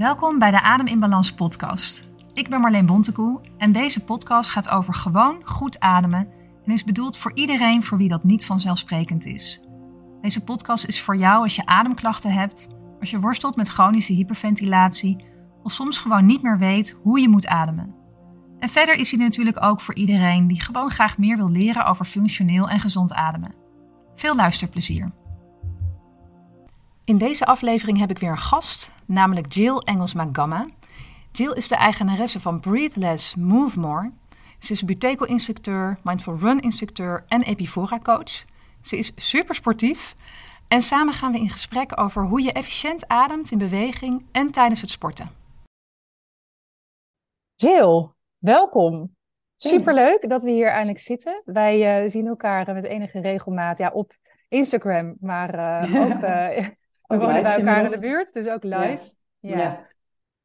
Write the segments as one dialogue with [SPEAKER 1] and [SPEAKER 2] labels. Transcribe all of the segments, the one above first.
[SPEAKER 1] Welkom bij de Adem in Balans podcast. Ik ben Marleen Bontekoe en deze podcast gaat over gewoon goed ademen en is bedoeld voor iedereen voor wie dat niet vanzelfsprekend is. Deze podcast is voor jou als je ademklachten hebt, als je worstelt met chronische hyperventilatie of soms gewoon niet meer weet hoe je moet ademen. En verder is hij natuurlijk ook voor iedereen die gewoon graag meer wil leren over functioneel en gezond ademen. Veel luisterplezier. In deze aflevering heb ik weer een gast, namelijk Jill Engelsma Gamma. Jill is de eigenaresse van Breathe Less, Move More. Ze is Buteco-instructeur, Mindful Run-instructeur en Epifora-coach. Ze is super sportief en samen gaan we in gesprek over hoe je efficiënt ademt in beweging en tijdens het sporten. Jill, welkom. Superleuk dat we hier eindelijk zitten. Wij uh, zien elkaar met enige regelmaat ja, op Instagram, maar uh, ook uh, we wonen bij elkaar in de buurt, dus ook live. Ja. ja.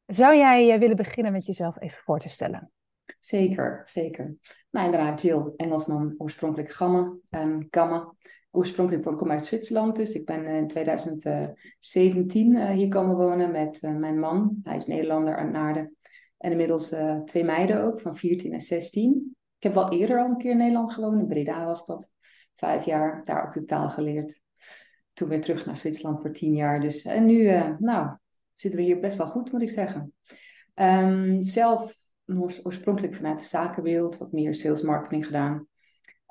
[SPEAKER 1] Zou jij uh, willen beginnen met jezelf even voor te stellen?
[SPEAKER 2] Zeker, zeker. Nou, inderdaad, Jill Engelsman, oorspronkelijk Gamma. Um, Gamma. Oorspronkelijk kom ik uit Zwitserland, dus ik ben in 2017 uh, hier komen wonen met uh, mijn man. Hij is Nederlander uit Naarden. En inmiddels uh, twee meiden ook, van 14 en 16. Ik heb wel eerder al een keer in Nederland gewoond, in Breda was dat. Vijf jaar, daar ook de taal geleerd toen weer terug naar Zwitserland voor tien jaar. Dus, en nu, uh, nou, zitten we hier best wel goed, moet ik zeggen. Um, zelf oorspronkelijk vanuit de zakenwereld, wat meer sales marketing gedaan.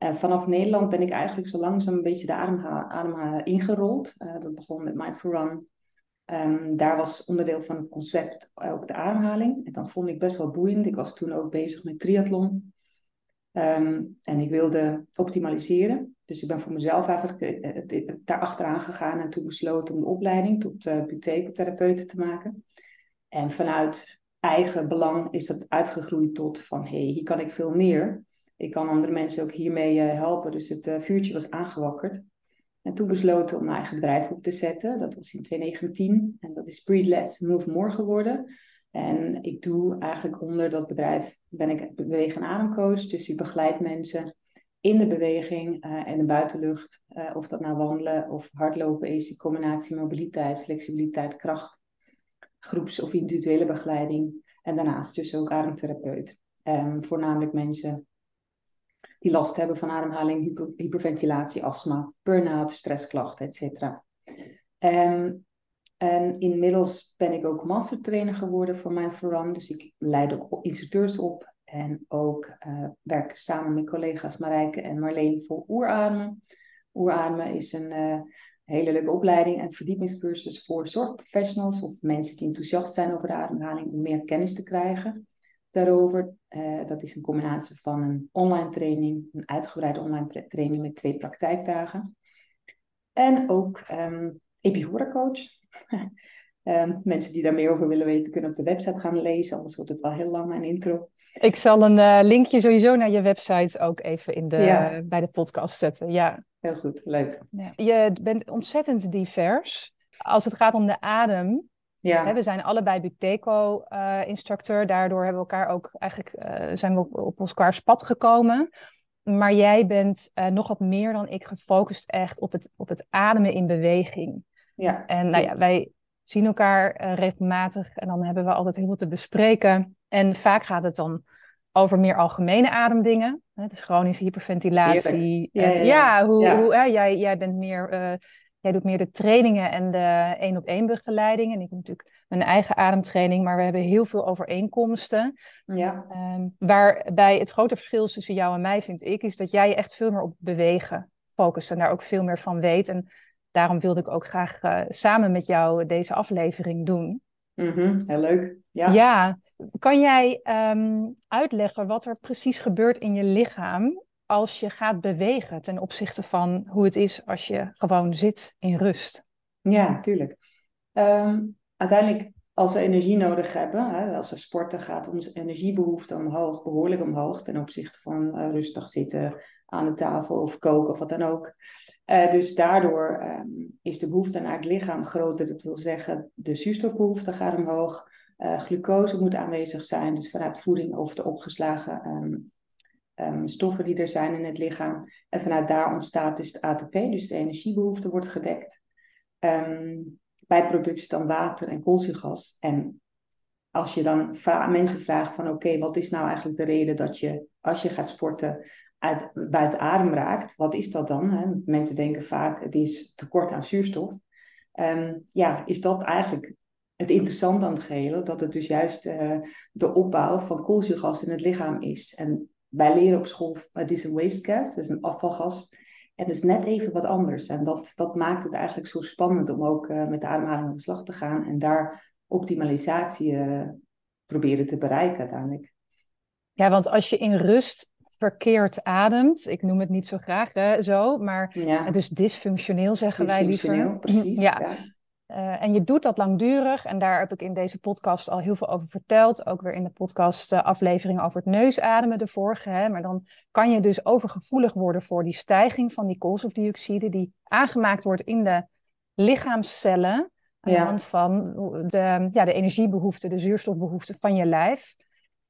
[SPEAKER 2] Uh, vanaf Nederland ben ik eigenlijk zo langzaam een beetje de ademhalen adem ingerold. Uh, dat begon met Mindful Run. Um, daar was onderdeel van het concept ook de ademhaling. En dat vond ik best wel boeiend. Ik was toen ook bezig met triathlon. Um, en ik wilde optimaliseren. Dus ik ben voor mezelf eigenlijk eh, eh, daar achteraan gegaan en toen besloten om de opleiding tot uh, te maken. En vanuit eigen belang is dat uitgegroeid tot van hé, hey, hier kan ik veel meer. Ik kan andere mensen ook hiermee helpen. Dus het vuurtje was aangewakkerd. En toen besloten om mijn eigen bedrijf op te zetten. Dat was in 2019. En dat is Breathe Less, Move More geworden. En ik doe eigenlijk onder dat bedrijf, ben ik beweeg- en ademcoach. Dus ik begeleid mensen in de beweging uh, en de buitenlucht. Uh, of dat nou wandelen of hardlopen is, in combinatie mobiliteit, flexibiliteit, kracht, groeps- of individuele begeleiding. En daarnaast dus ook ademtherapeut. Um, voornamelijk mensen die last hebben van ademhaling, hyper hyperventilatie, astma, burn-out, stressklachten, etc. Um, en inmiddels ben ik ook mastertrainer geworden voor Mindful Run. Dus ik leid ook instructeurs op en ook uh, werk samen met collega's Marijke en Marleen voor Oerademen. Oerademen is een uh, hele leuke opleiding en verdiepingscursus voor zorgprofessionals of mensen die enthousiast zijn over de ademhaling om meer kennis te krijgen daarover. Uh, dat is een combinatie van een online training, een uitgebreide online training met twee praktijkdagen. En ook um, Epihora Coach. Um, mensen die daar meer over willen weten, kunnen op de website gaan lezen, anders wordt het wel heel lang mijn intro.
[SPEAKER 1] Ik zal een uh, linkje sowieso naar je website ook even in de, ja. bij de podcast zetten. Ja.
[SPEAKER 2] Heel goed, leuk.
[SPEAKER 1] Ja. Je bent ontzettend divers. Als het gaat om de adem, ja. We zijn allebei Buteco-instructeur. Uh, Daardoor hebben we elkaar ook eigenlijk uh, zijn we op, op elkaars pad gekomen. Maar jij bent uh, nog wat meer dan ik gefocust echt op het, op het ademen in beweging. Ja. En nou ja, wij zien elkaar regelmatig en dan hebben we altijd heel veel te bespreken. En vaak gaat het dan over meer algemene ademdingen. Het is chronische hyperventilatie. Ja, ja, ja. ja, hoe, hoe hè, jij, jij bent meer. Uh, jij doet meer de trainingen en de één op één begeleiding. En ik heb natuurlijk mijn eigen ademtraining, maar we hebben heel veel overeenkomsten. Ja. Um, waarbij het grote verschil tussen jou en mij, vind ik, is dat jij je echt veel meer op bewegen focust en daar ook veel meer van weet. En daarom wilde ik ook graag uh, samen met jou deze aflevering doen.
[SPEAKER 2] Mm -hmm, heel leuk. Ja.
[SPEAKER 1] ja. Kan jij um, uitleggen wat er precies gebeurt in je lichaam als je gaat bewegen ten opzichte van hoe het is als je gewoon zit in rust?
[SPEAKER 2] Ja, tuurlijk. Um, uiteindelijk, als we energie nodig hebben, hè, als we sporten, gaat onze energiebehoefte omhoog, behoorlijk omhoog ten opzichte van uh, rustig zitten aan de tafel of koken of wat dan ook. Uh, dus daardoor um, is de behoefte naar het lichaam groter. Dat wil zeggen, de zuurstofbehoefte gaat omhoog. Uh, glucose moet aanwezig zijn, dus vanuit voeding of de opgeslagen um, um, stoffen die er zijn in het lichaam. En vanuit daar ontstaat dus het ATP, dus de energiebehoefte wordt gedekt. Productie dan water en koolzuurgas. En als je dan mensen vraagt van oké, wat is nou eigenlijk de reden dat je als je gaat sporten uit, buiten adem raakt, wat is dat dan? Hè? Mensen denken vaak het is tekort aan zuurstof. Um, ja, is dat eigenlijk het interessante aan het gehele, dat het dus juist uh, de opbouw van koolzuurgas in het lichaam is. En wij leren op school, het is een waste gas, het is een afvalgas. En dat is net even wat anders. En dat, dat maakt het eigenlijk zo spannend om ook uh, met de ademhaling aan de slag te gaan. En daar optimalisatie uh, proberen te bereiken uiteindelijk.
[SPEAKER 1] Ja, want als je in rust verkeerd ademt, ik noem het niet zo graag hè, zo, maar ja. dus dysfunctioneel zeggen wij liever.
[SPEAKER 2] Precies, ja. ja.
[SPEAKER 1] Uh, en je doet dat langdurig, en daar heb ik in deze podcast al heel veel over verteld. Ook weer in de podcast uh, aflevering over het neusademen, de vorige. Hè? Maar dan kan je dus overgevoelig worden voor die stijging van die koolstofdioxide, die aangemaakt wordt in de lichaamscellen. Aan de hand van de, ja, de energiebehoeften, de zuurstofbehoeften van je lijf.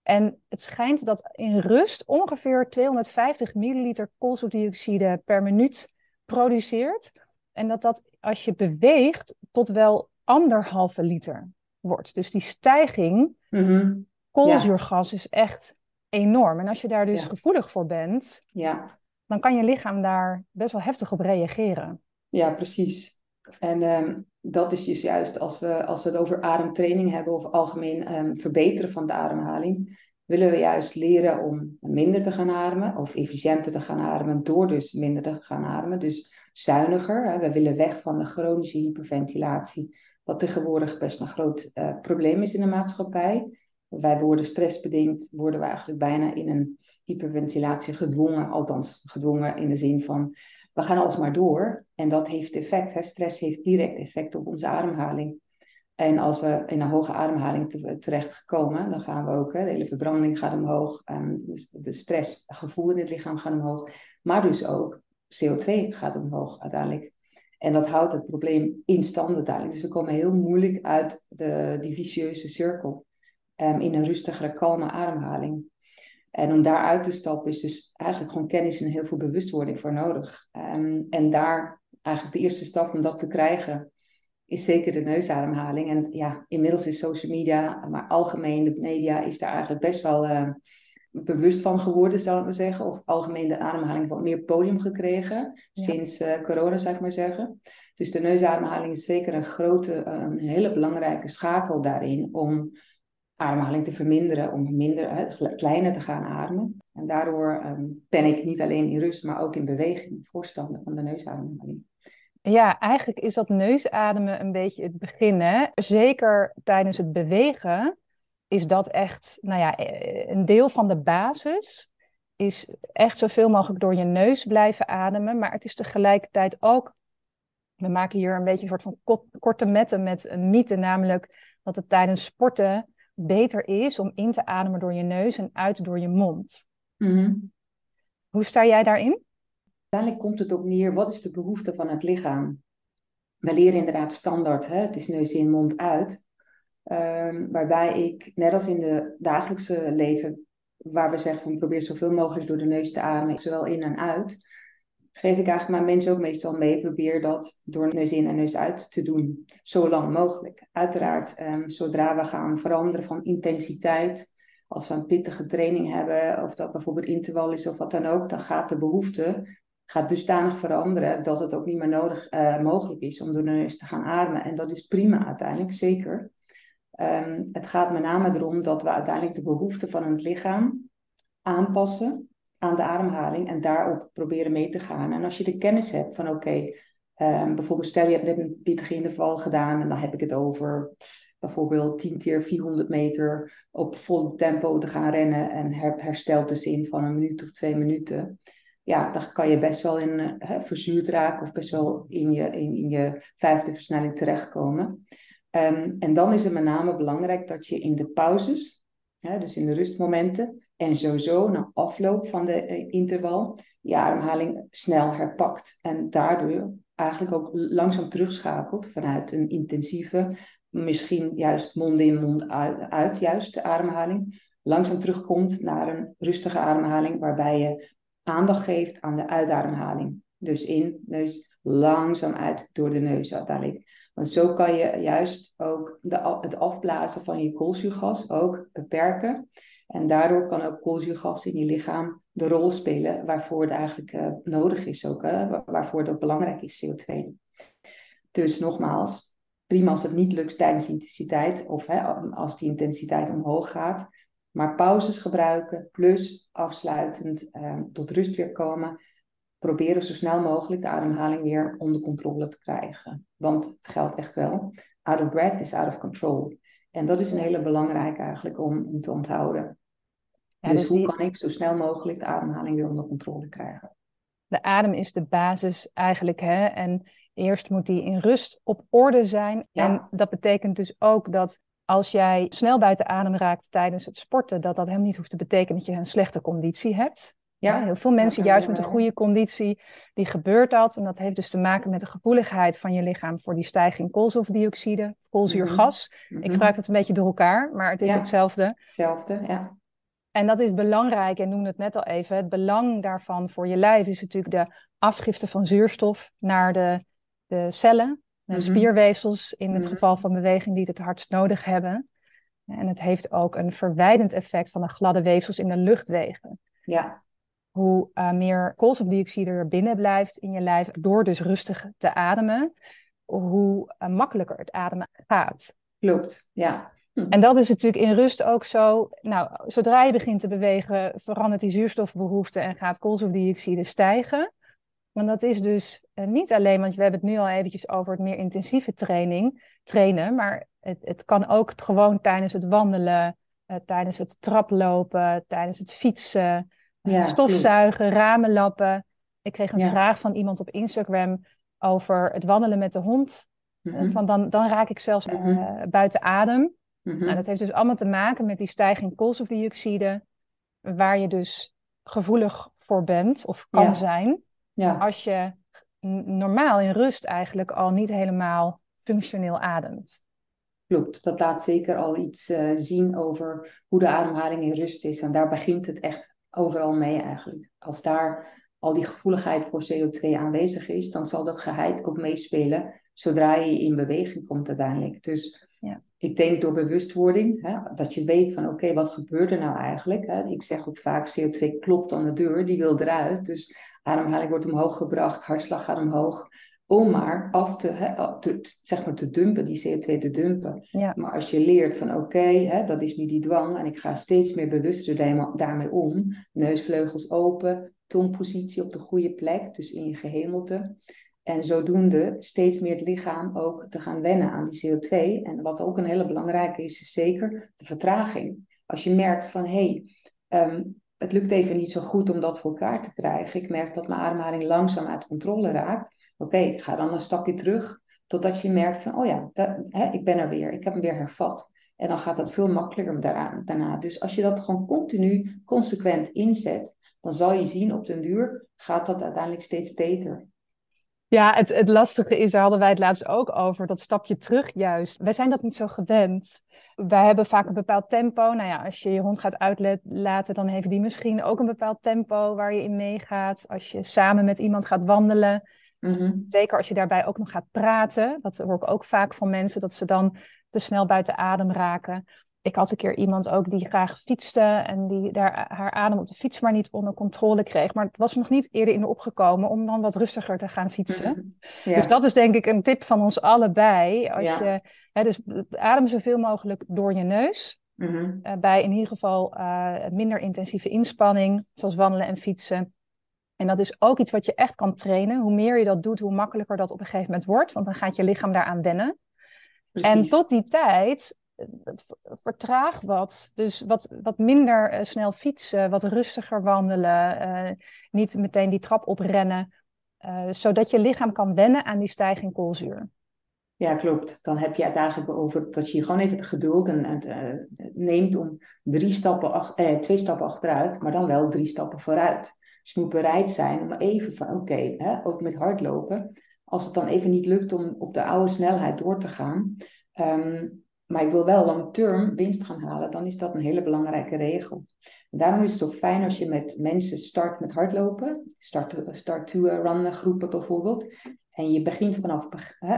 [SPEAKER 1] En het schijnt dat in rust ongeveer 250 milliliter koolstofdioxide per minuut produceert. En dat dat als je beweegt tot wel anderhalve liter wordt. Dus die stijging mhm. koolzuurgas is echt enorm. En als je daar dus gevoelig voor bent,
[SPEAKER 2] ja.
[SPEAKER 1] dan kan je lichaam daar best wel heftig op reageren.
[SPEAKER 2] Ja, precies. En ehm, dat is dus juist als we, als we het over ademtraining hebben of algemeen um, verbeteren van de ademhaling, willen we juist leren om minder te gaan ademen of efficiënter te gaan ademen door dus minder te gaan ademen. Dus zuiniger. We willen weg van de chronische hyperventilatie, wat tegenwoordig best een groot uh, probleem is in de maatschappij. Wij worden stressbedingt, worden we eigenlijk bijna in een hyperventilatie gedwongen, althans gedwongen in de zin van we gaan alsmaar door. En dat heeft effect. Stress heeft direct effect op onze ademhaling. En als we in een hoge ademhaling te, terechtkomen, dan gaan we ook, hè, de hele verbranding gaat omhoog, um, dus de stressgevoel in het lichaam gaat omhoog, maar dus ook CO2 gaat omhoog uiteindelijk. En dat houdt het probleem in stand uiteindelijk. Dus we komen heel moeilijk uit de, die vicieuze cirkel um, in een rustigere, kalme ademhaling. En om daaruit te stappen is dus eigenlijk gewoon kennis en heel veel bewustwording voor nodig. Um, en daar eigenlijk de eerste stap om dat te krijgen, is zeker de neusademhaling. En ja, inmiddels is social media, maar algemeen de media, is daar eigenlijk best wel uh, bewust van geworden, zou we zeggen. Of algemeen de ademhaling wat meer podium gekregen sinds uh, corona, zou ik maar zeggen. Dus de neusademhaling is zeker een grote, een hele belangrijke schakel daarin om ademhaling te verminderen, om minder, kleiner te gaan ademen. En daardoor um, ben ik niet alleen in rust, maar ook in beweging voorstander van de neusademhaling.
[SPEAKER 1] Ja, eigenlijk is dat neusademen een beetje het begin. Hè? Zeker tijdens het bewegen is dat echt, nou ja, eh, een deel van de basis. Is echt zoveel mogelijk door je neus blijven ademen. Maar het is tegelijkertijd ook. We maken hier een beetje een soort van korte metten met een mythe, namelijk dat het tijdens sporten beter is om in te ademen door je neus en uit door je mond.
[SPEAKER 2] Mhm.
[SPEAKER 1] Hoe sta jij daarin?
[SPEAKER 2] Uiteindelijk komt het op neer, wat is de behoefte van het lichaam? We leren inderdaad standaard, hè? het is neus in, mond uit. Um, waarbij ik, net als in de dagelijkse leven, waar we zeggen van probeer zoveel mogelijk door de neus te ademen, zowel in en uit, geef ik eigenlijk mijn mensen ook meestal mee, probeer dat door neus in en neus uit te doen, zo lang mogelijk. Uiteraard, um, zodra we gaan veranderen van intensiteit, als we een pittige training hebben, of dat bijvoorbeeld interval is of wat dan ook, dan gaat de behoefte gaat dusdanig veranderen dat het ook niet meer nodig uh, mogelijk is om door de neus te gaan ademen. En dat is prima uiteindelijk, zeker. Um, het gaat met name erom dat we uiteindelijk de behoeften van het lichaam aanpassen aan de ademhaling en daarop proberen mee te gaan. En als je de kennis hebt van oké, um, bijvoorbeeld stel je hebt net een pittige interval gedaan en dan heb ik het over bijvoorbeeld 10 keer 400 meter op volle tempo te gaan rennen en her herstelt dus in van een minuut of twee minuten ja, dan kan je best wel in uh, verzuurd raken of best wel in je, in, in je vijfde versnelling terechtkomen. Um, en dan is het met name belangrijk dat je in de pauzes, hè, dus in de rustmomenten, en sowieso na afloop van de uh, interval, je ademhaling snel herpakt. En daardoor eigenlijk ook langzaam terugschakelt vanuit een intensieve, misschien juist mond in, mond uit, uit juist de ademhaling. Langzaam terugkomt naar een rustige ademhaling waarbij je aandacht geeft aan de uitademhaling. Dus in, neus, langzaam uit door de neus uiteindelijk. Want zo kan je juist ook de, het afblazen van je koolzuurgas ook beperken. En daardoor kan ook koolzuurgas in je lichaam de rol spelen waarvoor het eigenlijk uh, nodig is, ook, waarvoor het ook belangrijk is, CO2. Dus nogmaals, prima als het niet lukt tijdens intensiteit of hè, als die intensiteit omhoog gaat. Maar pauzes gebruiken, plus afsluitend uh, tot rust weer komen. Proberen zo snel mogelijk de ademhaling weer onder controle te krijgen. Want het geldt echt wel. Out of breath is out of control. En dat is een hele belangrijke eigenlijk om, om te onthouden. dus, dus hoe kan ik zo snel mogelijk de ademhaling weer onder controle krijgen?
[SPEAKER 1] De adem is de basis eigenlijk. Hè? En eerst moet die in rust op orde zijn. En dat betekent dus ook dat als jij snel buiten adem raakt tijdens het sporten, dat dat helemaal niet hoeft te betekenen dat je een slechte conditie hebt. Ja, heel veel mensen, juist met een goede conditie, die gebeurt dat. En dat heeft dus te maken met de gevoeligheid van je lichaam voor die stijging koolstofdioxide, koolzuurgas. Mhm. Ik gebruik het een beetje door elkaar, maar het is hetzelfde.
[SPEAKER 2] Hetzelfde, ja.
[SPEAKER 1] En dat is belangrijk, en noemde het net al even. Het belang daarvan voor je lijf is natuurlijk de afgifte van zuurstof naar de, de cellen, de mhm. spierweefsels in het geval van beweging die het het hardst nodig hebben. En het heeft ook een verwijdend effect van de gladde weefsels in de luchtwegen.
[SPEAKER 2] Ja
[SPEAKER 1] hoe uh, meer koolstofdioxide er binnen blijft in je lijf, door dus rustig te ademen, hoe uh, makkelijker het ademen gaat.
[SPEAKER 2] Klopt, ja.
[SPEAKER 1] Hm. En dat is natuurlijk in rust ook zo. Nou, zodra je begint te bewegen, verandert die zuurstofbehoefte en gaat koolstofdioxide stijgen. Want dat is dus uh, niet alleen, want we hebben het nu al eventjes over het meer intensieve training, trainen, maar het, het kan ook gewoon tijdens het wandelen, tijdens het traplopen, tijdens het fietsen, ja, stofzuigen, ramen lappen. Ik kreeg een vraag van iemand op Instagram over het wandelen met de hond. Mm van dan, dan raak ik zelfs uh, buiten adem. Mm nou, dat heeft dus allemaal te maken met die stijging koolstofdioxide, waar je dus gevoelig voor bent of kan zijn. Als je normaal in rust eigenlijk al niet helemaal functioneel ademt.
[SPEAKER 2] Klopt, dat laat zeker al iets uh, zien over hoe de ademhaling in rust is. En daar begint het echt overal mee eigenlijk. Als daar al die gevoeligheid voor CO2 aanwezig is, dan zal dat geheid ook meespelen zodra je in beweging komt uiteindelijk. Dus ja. ik denk door bewustwording, hè, dat je weet van oké, wat gebeurt er nou eigenlijk? Hè? Ik zeg ook vaak, CO2 klopt aan de deur, die wil eruit. Dus ademhaling wordt omhoog gebracht, hartslag gaat omhoog om maar af te, hè, te, zeg maar te dumpen, die CO2 te dumpen. Maar als je leert van oké, dat is nu die dwang en ik ga steeds meer bewuster daarmee om, neusvleugels open, tongpositie op de goede plek, dus in je gehemelte. En zodoende steeds meer het lichaam ook te gaan wennen aan die CO2. En wat ook een hele belangrijke is, is zeker de vertraging. Als je merkt van hé, hey, ehm, het lukt even niet zo goed om dat voor elkaar te krijgen. Ik merk dat mijn ademhaling langzaam uit controle raakt. Oké, ga dan een stapje terug totdat je merkt van, oh ja, hè, ik ben er weer, ik heb hem weer hervat. En dan gaat dat veel makkelijker daarna. Dus als je dat gewoon continu, consequent inzet, dan zal je zien op den duur gaat dat uiteindelijk steeds beter.
[SPEAKER 1] Ja, het, het lastige is, daar hadden wij het laatst ook over, dat stapje terug juist. Wij zijn dat niet zo gewend. Wij hebben vaak een bepaald tempo. Nou ja, als je je hond gaat uitlaten, dan heeft die misschien ook een bepaald tempo waar je in meegaat. Als je samen met iemand gaat wandelen, mhm. zeker als je daarbij ook nog gaat praten. Dat hoor ik ook vaak van mensen, dat ze dan te snel buiten adem raken ik had een keer iemand ook die graag fietste en die daar haar adem op de fiets maar niet onder controle kreeg. Maar het was nog niet eerder in opgekomen om dan wat rustiger te gaan fietsen. Mhm. Dus dat is denk ik een tip van ons allebei. Als je, hè, dus adem zoveel mogelijk door je neus. Mhm. Eh, bij in ieder geval uh, minder intensieve inspanning, zoals wandelen en fietsen. En dat is ook iets wat je echt kan trainen. Hoe meer je dat doet, hoe makkelijker dat op een gegeven moment wordt. Want dan gaat je lichaam daaraan wennen. Precies. En tot die tijd vertraag wat. Dus wat, wat minder uh, snel fietsen, wat rustiger wandelen, uh, niet meteen die trap oprennen, uh, zodat je lichaam kan wennen aan die stijging koolzuur.
[SPEAKER 2] Ja, klopt. Dan heb je het eigenlijk over dat je gewoon even het geduld en, neemt om drie stappen ach, twee stappen achteruit, maar dan wel drie stappen vooruit. Dus je moet bereid zijn om even van oké, ook met hardlopen, als het dan even niet lukt om op de oude snelheid door te gaan, um, maar ik wil wel long term winst gaan halen, dan is dat een hele belangrijke regel. daarom is het zo fijn als je met mensen start met hardlopen, start, to run groepen bijvoorbeeld. En je begint vanaf,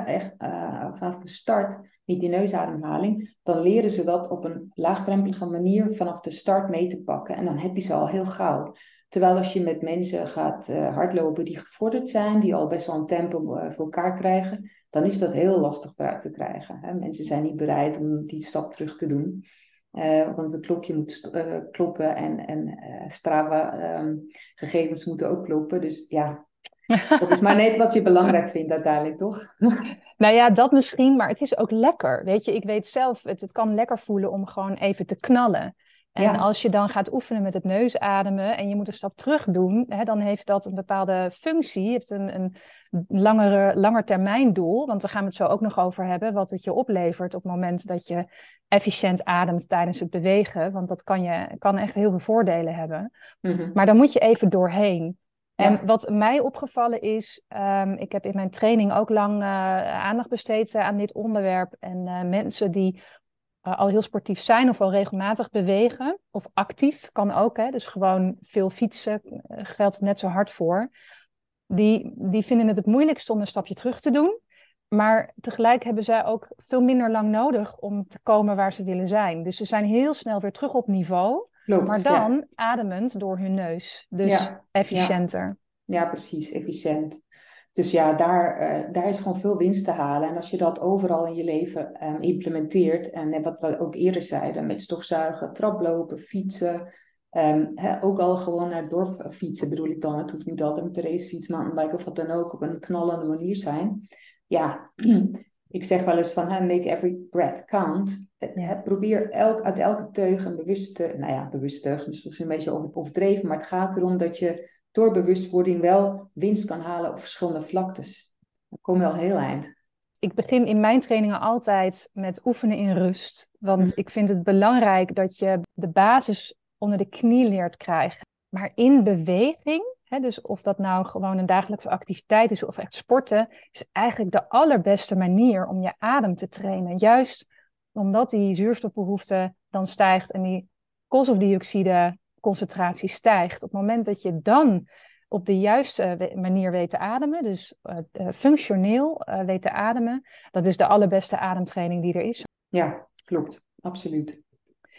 [SPEAKER 2] echt, uh, vanaf de start met je neusademhaling, dan leren ze dat op een laagdrempelige manier vanaf de start mee te pakken. En dan heb je ze al heel gauw. Terwijl als je met mensen gaat uh, hardlopen die gevorderd zijn, die al best wel een tempo uh, voor elkaar krijgen, dan is dat heel lastig eruit te krijgen. Hè? Mensen zijn niet bereid om die stap terug te doen. Uh, want het klokje moet kloppen en, en Strava-gegevens ehm, moeten ook kloppen. Dus ja, dat is maar net wat je belangrijk vindt uiteindelijk, toch?
[SPEAKER 1] nou ja, dat misschien, maar het is ook lekker. Weet je, ik weet zelf, het, het kan lekker voelen om gewoon even te knallen. En als je dan gaat oefenen met het neusademen en je moet een stap terug doen, hè, dan heeft dat een bepaalde functie. Je hebt een, een langere, langer termijn doel, want daar gaan we het zo ook nog over hebben, wat het je oplevert op het moment dat je efficiënt ademt tijdens het bewegen. Want dat kan, je, kan echt heel veel voordelen hebben. Mhm. Maar dan moet je even doorheen. En wat mij opgevallen is, um, ik heb in mijn training ook lang uh, aandacht besteed uh, aan dit onderwerp. En uh, mensen die al heel sportief zijn of al regelmatig bewegen, of actief kan ook, hè, dus gewoon veel fietsen geldt net zo hard voor. Die, die vinden het het moeilijkst om een stapje terug te doen. Maar tegelijk hebben zij ook veel minder lang nodig om te komen waar ze willen zijn. Dus ze zijn heel snel weer terug op niveau maar dan ademend door hun neus. Dus efficiënter.
[SPEAKER 2] Ja. precies, efficiënt. Dus ja, daar, uh, daar is gewoon veel winst te halen. En als je dat overal in je leven um, implementeert, en wat we ook eerder zeiden, met stofzuigen, traplopen, fietsen, um, ook al gewoon naar het dorp fietsen bedoel ik dan. Het hoeft niet altijd met de racefiets, mountainbike of wat dan ook, op een knallende manier zijn. Ja, ik zeg wel eens van, make every breath count. Eh, probeer elk, uit elke teug een bewuste, nou ja, bewuste teug, dus misschien een beetje overdreven, maar het gaat erom dat je door bewustwording wel winst kan halen op verschillende vlaktes. Dan kom je al heel eind.
[SPEAKER 1] Ik begin in mijn trainingen altijd met oefenen in rust. Want hm. ik vind het belangrijk dat je de basis onder de knie leert krijgen. Maar in beweging dus of dat nou gewoon een dagelijkse activiteit is of echt sporten, is eigenlijk de allerbeste manier om je adem te trainen. Juist omdat die zuurstofbehoefte dan stijgt en die koolstofdioxide concentratie stijgt. Op het moment dat je dan op de juiste manier weet te ademen, dus uh, functioneel uh, weet te ademen, dat is de allerbeste ademtraining die er is.
[SPEAKER 2] Ja, klopt, absoluut.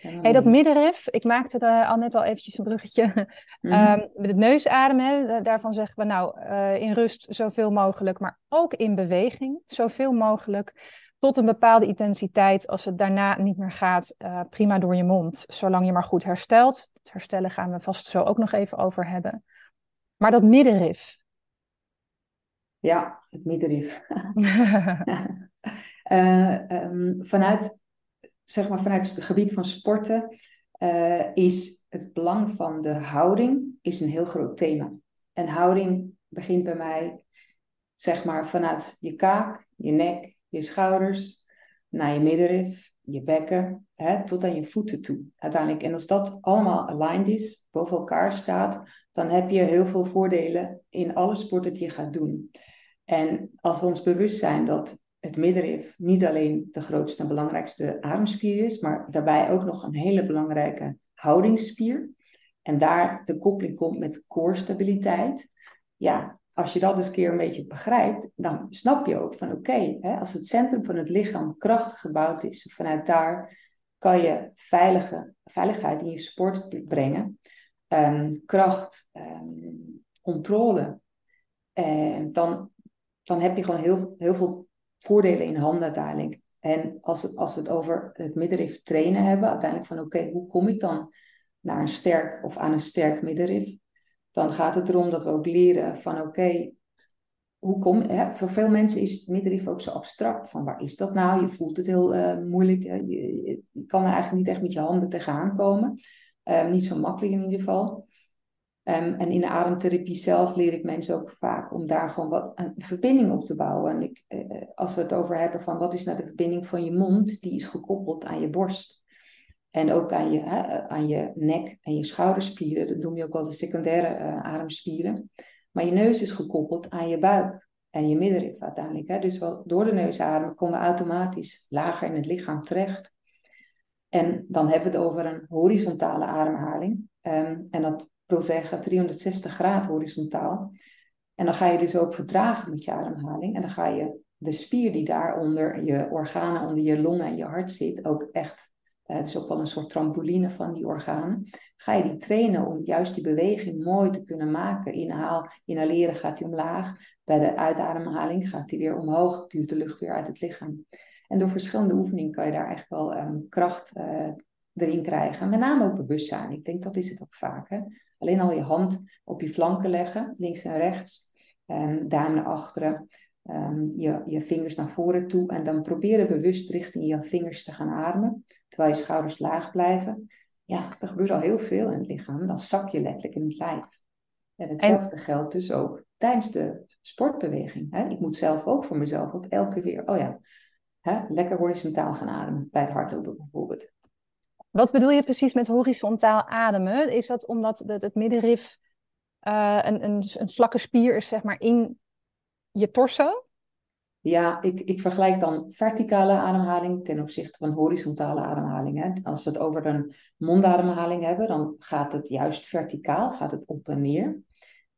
[SPEAKER 1] Hey, dat middenrif, ik maakte er al net al eventjes een bruggetje. Mm met het neusademen, daarvan zeggen we nou uh, in rust zoveel mogelijk, maar ook in beweging zoveel mogelijk. Tot een bepaalde intensiteit, als het daarna niet meer gaat, uh, prima door je mond. Zolang je maar goed herstelt. Het herstellen gaan we vast zo ook nog even over hebben. Maar dat middenrif.
[SPEAKER 2] Ja, het middenrif. uh, um, vanuit zeg maar vanuit het gebied van sporten, uh, is het belang van de houding is een heel groot thema. En houding begint bij mij, zeg maar, vanuit je kaak, je nek, je schouders, naar je middenrif, je bekken, hè, tot aan je voeten toe. Uiteindelijk, en als dat allemaal aligned is, boven elkaar staat, dan heb je heel veel voordelen in alle sporten die je gaat doen. En als we ons bewust zijn dat het middenrif niet alleen de grootste en belangrijkste ademspier is, maar daarbij ook nog een hele belangrijke houdingsspier. En daar de koppeling komt met koorstabiliteit. Ja, als je dat eens keer een beetje begrijpt, dan snap je ook van oké, als het centrum van het lichaam krachtig gebouwd is, vanuit daar kan je veilige, veiligheid in je sport brengen. Ehm, kracht, um, controle. En dan, dan heb je gewoon heel, heel veel voordelen in handen uiteindelijk. En als, het, als we het over het middenrif trainen hebben, uiteindelijk van oké, hoe kom ik dan naar een sterk of aan een sterk middenrif? Dan gaat het erom dat we ook leren van oké, hoe kom hè, Voor veel mensen is het middenrif ook zo abstract. Van waar is dat nou? Je voelt het heel uh, moeilijk. Je, je, kan er eigenlijk niet echt met je handen tegenaan komen. Uh, niet zo makkelijk in ieder geval. Um, en in de ademtherapie zelf leer ik mensen ook vaak om daar gewoon wat een verbinding op te bouwen. En ik, uh, als we het over hebben van wat is nou de verbinding van je mond, die is gekoppeld aan je borst. En ook aan je, uh, aan je nek en je schouderspieren. Dat noem je ook wel de secundaire uh, ademspieren. Maar je neus is gekoppeld aan je buik. en je middenrif uiteindelijk. Hè? Dus wel, door de neus ademen komen we automatisch lager in het lichaam terecht. En dan hebben we het over een horizontale ademhaling. Um, en dat wil zeggen 360 graden horizontaal. En dan ga je dus ook vertragen met je ademhaling. En dan ga je de spier die daar onder je organen, onder je longen en je hart zit, ook echt, het is ook wel een soort trampoline van die organen, ga je die trainen om juist die beweging mooi te kunnen maken. Inhaal, inhaleren gaat hij omlaag. Bij de uitademhaling gaat hij weer omhoog, duwt de lucht weer uit het lichaam. En door verschillende oefeningen kan je daar echt wel um, kracht uh, erin krijgen. Met name ook bewustzijn. Ik denk dat is het ook vaak. Hè? Alleen al je hand op je flanken leggen, links en rechts. Um, duim naar achteren. Um, je, je vingers naar voren toe. En dan proberen bewust richting je vingers te gaan ademen. Terwijl je schouders laag blijven. Ja, er gebeurt al heel veel in het lichaam. Dan zak je letterlijk in het lijf. En hetzelfde geldt dus ook tijdens de sportbeweging. Hè? Ik moet zelf ook voor mezelf ook elke keer, oh ja, hè? lekker horizontaal gaan ademen. Bij het hardlopen bijvoorbeeld.
[SPEAKER 1] Wat bedoel je precies met horizontaal ademen? Is dat omdat het, het middenrif uh, een, een, een vlakke spier is, zeg maar, in je torso?
[SPEAKER 2] Ja, ik, ik vergelijk dan verticale ademhaling ten opzichte van horizontale ademhaling. Hè. Als we het over een mondademhaling hebben, dan gaat het juist verticaal, gaat het op en neer.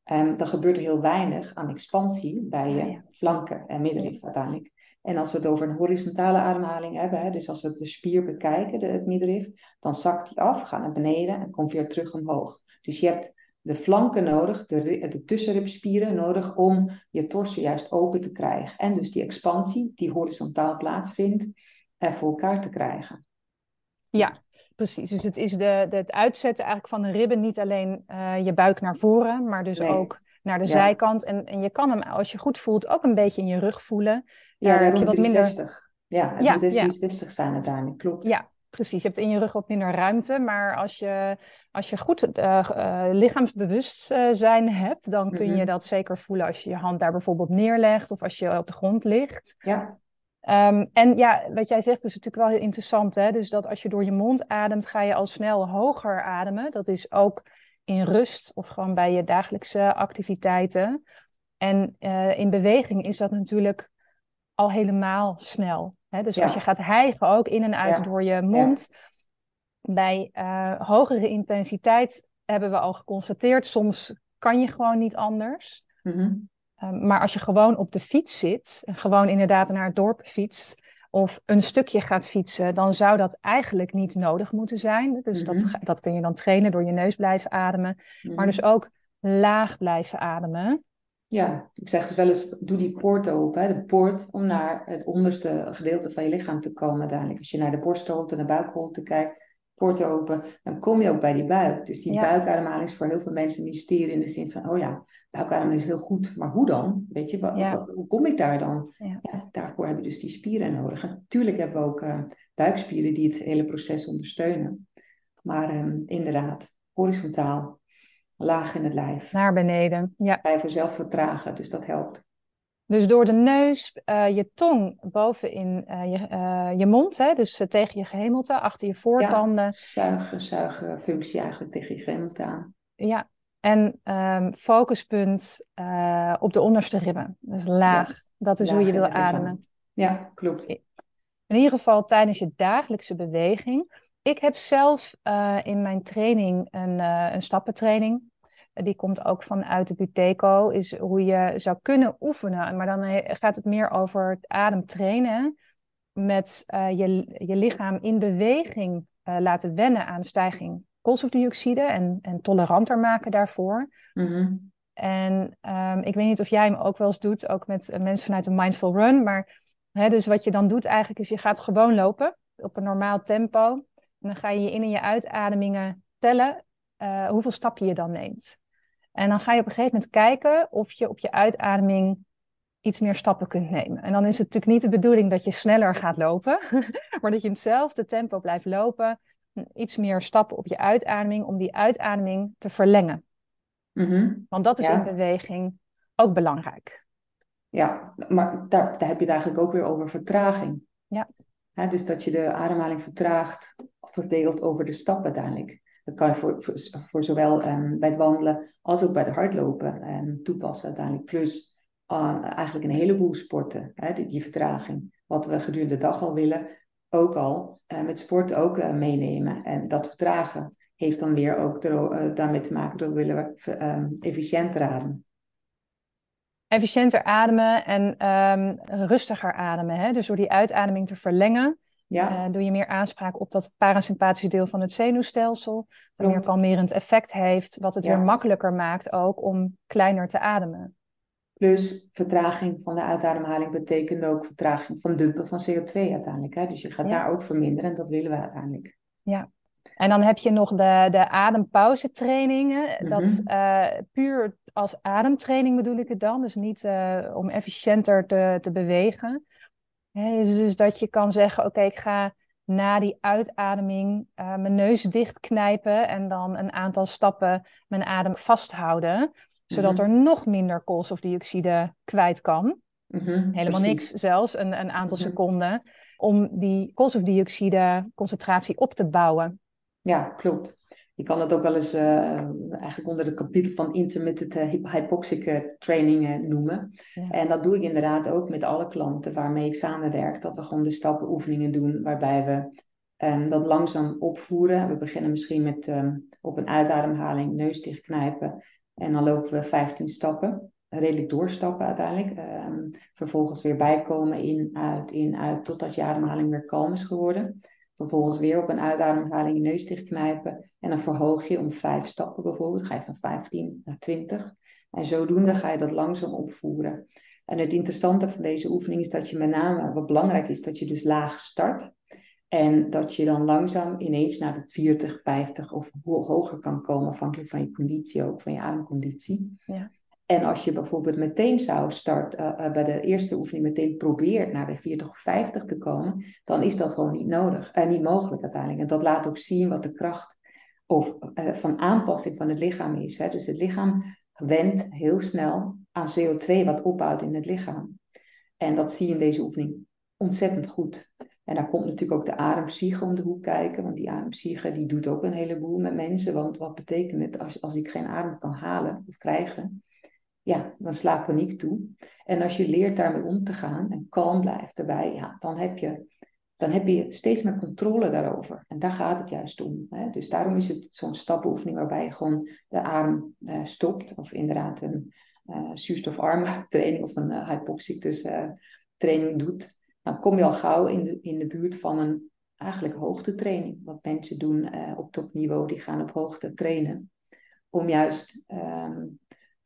[SPEAKER 2] En dan gebeurt er heel weinig aan expansie bij je ah, flanken en middenrif uiteindelijk. En als we het over een horizontale ademhaling hebben, hè, dus als we de spier bekijken, de, het middenrif, dan zakt die af, gaat naar beneden en komt weer terug omhoog. Dus je hebt de flanken nodig, de, de tussenribspieren nodig om je torso juist open te krijgen. En dus die expansie die horizontaal plaatsvindt, er voor elkaar te krijgen.
[SPEAKER 1] Ja, precies. Dus het is de, de het uitzetten eigenlijk van de ribben, niet alleen uh, je buik naar voren, maar dus ook naar de zijkant. En, en je kan hem, als je goed voelt, ook een beetje in je rug voelen.
[SPEAKER 2] Ja, Daar heb je wat 360. minder. Ja, het ja, moet 360 ja. zijn uiteindelijk, klopt.
[SPEAKER 1] Ja, precies. Je hebt in je rug wat minder ruimte. Maar als je, als je goed uh, uh, lichaamsbewustzijn hebt, dan kun je mhm. dat zeker voelen als je je hand daar bijvoorbeeld neerlegt of als je op de grond ligt.
[SPEAKER 2] Ja.
[SPEAKER 1] Um, en ja, wat jij zegt is natuurlijk wel heel interessant. Hè? Dus dat als je door je mond ademt, ga je al snel hoger ademen. Dat is ook in rust of gewoon bij je dagelijkse activiteiten. En uh, in beweging is dat natuurlijk al helemaal snel. Dus als je gaat hijgen, ook in en uit door je mond. Bij uh, hogere intensiteit hebben we al geconstateerd, soms kan je gewoon niet anders. Mm -hmm. maar als je gewoon op de fiets zit en gewoon inderdaad naar het dorp fietst, of een stukje gaat fietsen, dan zou dat eigenlijk niet nodig moeten zijn. Dus dat, mhm. dat kun je dan trainen door je neus blijven ademen. Maar mhm. dus ook laag blijven ademen.
[SPEAKER 2] Ja, ik zeg dus wel eens, doe die poort open, de poort om naar het onderste gedeelte van je lichaam te komen uiteindelijk. Als je naar de borstholte, naar de buikholte kijkt, poort open, dan kom je ook bij die buik. Dus die buikademhaling is voor heel veel mensen een mysterie in de zin van, oh ja, buikademhaling is heel goed, maar hoe dan? Weet je, hoe kom ik daar dan? Ja. daarvoor heb je dus die spieren nodig. Natuurlijk hebben we ook uh, buikspieren die het hele proces ondersteunen. Maar um, inderdaad, horizontaal, laag in het lijf.
[SPEAKER 1] Naar beneden, ja.
[SPEAKER 2] Blijven zelf vertragen, dus dat helpt.
[SPEAKER 1] Dus door de neus, uh, je tong bovenin uh, je, uh, je mond, hè? dus tegen je gehemelte, achter je voortanden. Ja,
[SPEAKER 2] zuigen, zuigen functie eigenlijk tegen je gehemelte aan.
[SPEAKER 1] Ja, en um, focuspunt op de onderste ribben. Dus laag, dat is hoe je wil ademen.
[SPEAKER 2] Ja, klopt.
[SPEAKER 1] In ieder geval tijdens je dagelijkse beweging. Ik heb zelf in mijn training een, een stappentraining die komt ook vanuit de Buteco, is hoe je zou kunnen oefenen. Maar dan eh, gaat het meer over het ademtrainen. Met uh, je, je lichaam in beweging uh, laten wennen aan stijging koolstofdioxide en, en toleranter maken daarvoor. Mm-hmm. En um, ik weet niet of jij hem ook wel eens doet, ook met mensen vanuit de Mindful Run. Maar hè, dus wat je dan doet eigenlijk is je gaat gewoon lopen op een normaal tempo. En dan ga je je in- en je uitademingen tellen uh, hoeveel stappen je dan neemt. En dan ga je op een gegeven moment kijken of je op je uitademing iets meer stappen kunt nemen. En dan is het natuurlijk niet de bedoeling dat je sneller gaat lopen, maar dat je in hetzelfde tempo blijft lopen. Iets meer stappen op je uitademing om die uitademing te verlengen. Mm-hmm. Want dat is in beweging ook belangrijk.
[SPEAKER 2] Ja, maar daar, daar heb je het eigenlijk ook weer over vertraging.
[SPEAKER 1] Ja.
[SPEAKER 2] dus dat je de ademhaling vertraagt, verdeelt over de stap uiteindelijk. Dat kan je voor, voor, zowel um, bij het wandelen als ook bij het hardlopen um, toepassen uiteindelijk. Plus eigenlijk een heleboel sporten, hè, die, die, vertraging. Wat we gedurende de dag al willen, ook al met sport ook meenemen. En dat vertragen heeft dan weer ook daarmee te maken dat we willen ehm, efficiënter ademen
[SPEAKER 1] efficiënter ademen en um, rustiger ademen. Hè? Dus door die uitademing te verlengen, ja. Uh, doe je meer aanspraak op dat parasympathische deel van het zenuwstelsel. Dat meer kalmerend effect heeft, wat het weer makkelijker maakt ook om kleiner te ademen.
[SPEAKER 2] Plus vertraging van de uitademhaling betekent ook vertraging van dumpen van CO2 uiteindelijk. Hè? Dus je gaat daar ook verminderen en dat willen we uiteindelijk.
[SPEAKER 1] Ja, en dan heb je nog de, de adempauzetrainingen. Dat uh, puur als ademtraining bedoel ik het dan. Dus niet uh, om efficiënter te, te bewegen. Dus, dus dat je kan zeggen, oké, ik ga na die uitademing uh, mijn neus dichtknijpen en dan een aantal stappen mijn adem vasthouden. Zodat mhm. er nog minder koolstofdioxide kwijt kan. Mhm, Helemaal niks zelfs, een, een aantal mhm. seconden. Om die koolstofdioxide concentratie op te bouwen.
[SPEAKER 2] Ja, klopt. Je kan het ook wel eens uh, eigenlijk onder het kapitel van intermittent uh, hypoxic training noemen. En dat doe ik inderdaad ook met alle klanten waarmee ik samenwerk. Dat we gewoon de stappenoefeningen doen waarbij we um, dat langzaam opvoeren. We beginnen misschien met um, op een uitademhaling neus dichtknijpen. En dan lopen we 15 stappen. Redelijk doorstappen uiteindelijk. Um, vervolgens weer bijkomen, in, uit, in, uit, totdat je ademhaling weer kalm is geworden. Vervolgens weer op een uitademhaling je neus dichtknijpen. En dan verhoog je om vijf stappen bijvoorbeeld. Ga je van 15 naar 20. En zodoende ga je dat langzaam opvoeren. En het interessante van deze oefening is dat je met name, wat belangrijk is, dat je dus laag start. En dat je dan langzaam ineens naar de 40, 50 of hoger kan komen, afhankelijk van je conditie ook, van je ademconditie. Ja. En als je bijvoorbeeld meteen zou start, uh, uh, bij de eerste oefening meteen probeert naar de 40 of 50 te komen, dan is dat gewoon niet nodig en uh, niet mogelijk uiteindelijk. En dat laat ook zien wat de kracht of, van aanpassing van het lichaam is. Hè? Dus het lichaam wendt heel snel aan CO2 wat opbouwt in het lichaam. En dat zie je in deze oefening ontzettend goed. En daar komt natuurlijk ook de adempsyche om de hoek kijken. Want die adempsyche die doet ook een heleboel met mensen. Want wat betekent het als, als ik geen adem kan halen of krijgen? Ja, dan slaat paniek toe. En als je leert daarmee om te gaan en kalm blijft erbij, ja, dan heb je, dan heb je steeds meer controle daarover. En daar gaat het juist om. Hè? Dus daarom is het zo'n stappenoefening waarbij je gewoon de adem uh, stopt. Of inderdaad een uh, zuurstofarme training of een uh, training doet. Dan kom je al gauw in de, in de buurt van een eigenlijk hoogtetraining. Wat mensen doen op topniveau, die gaan op hoogte trainen. Om juist um,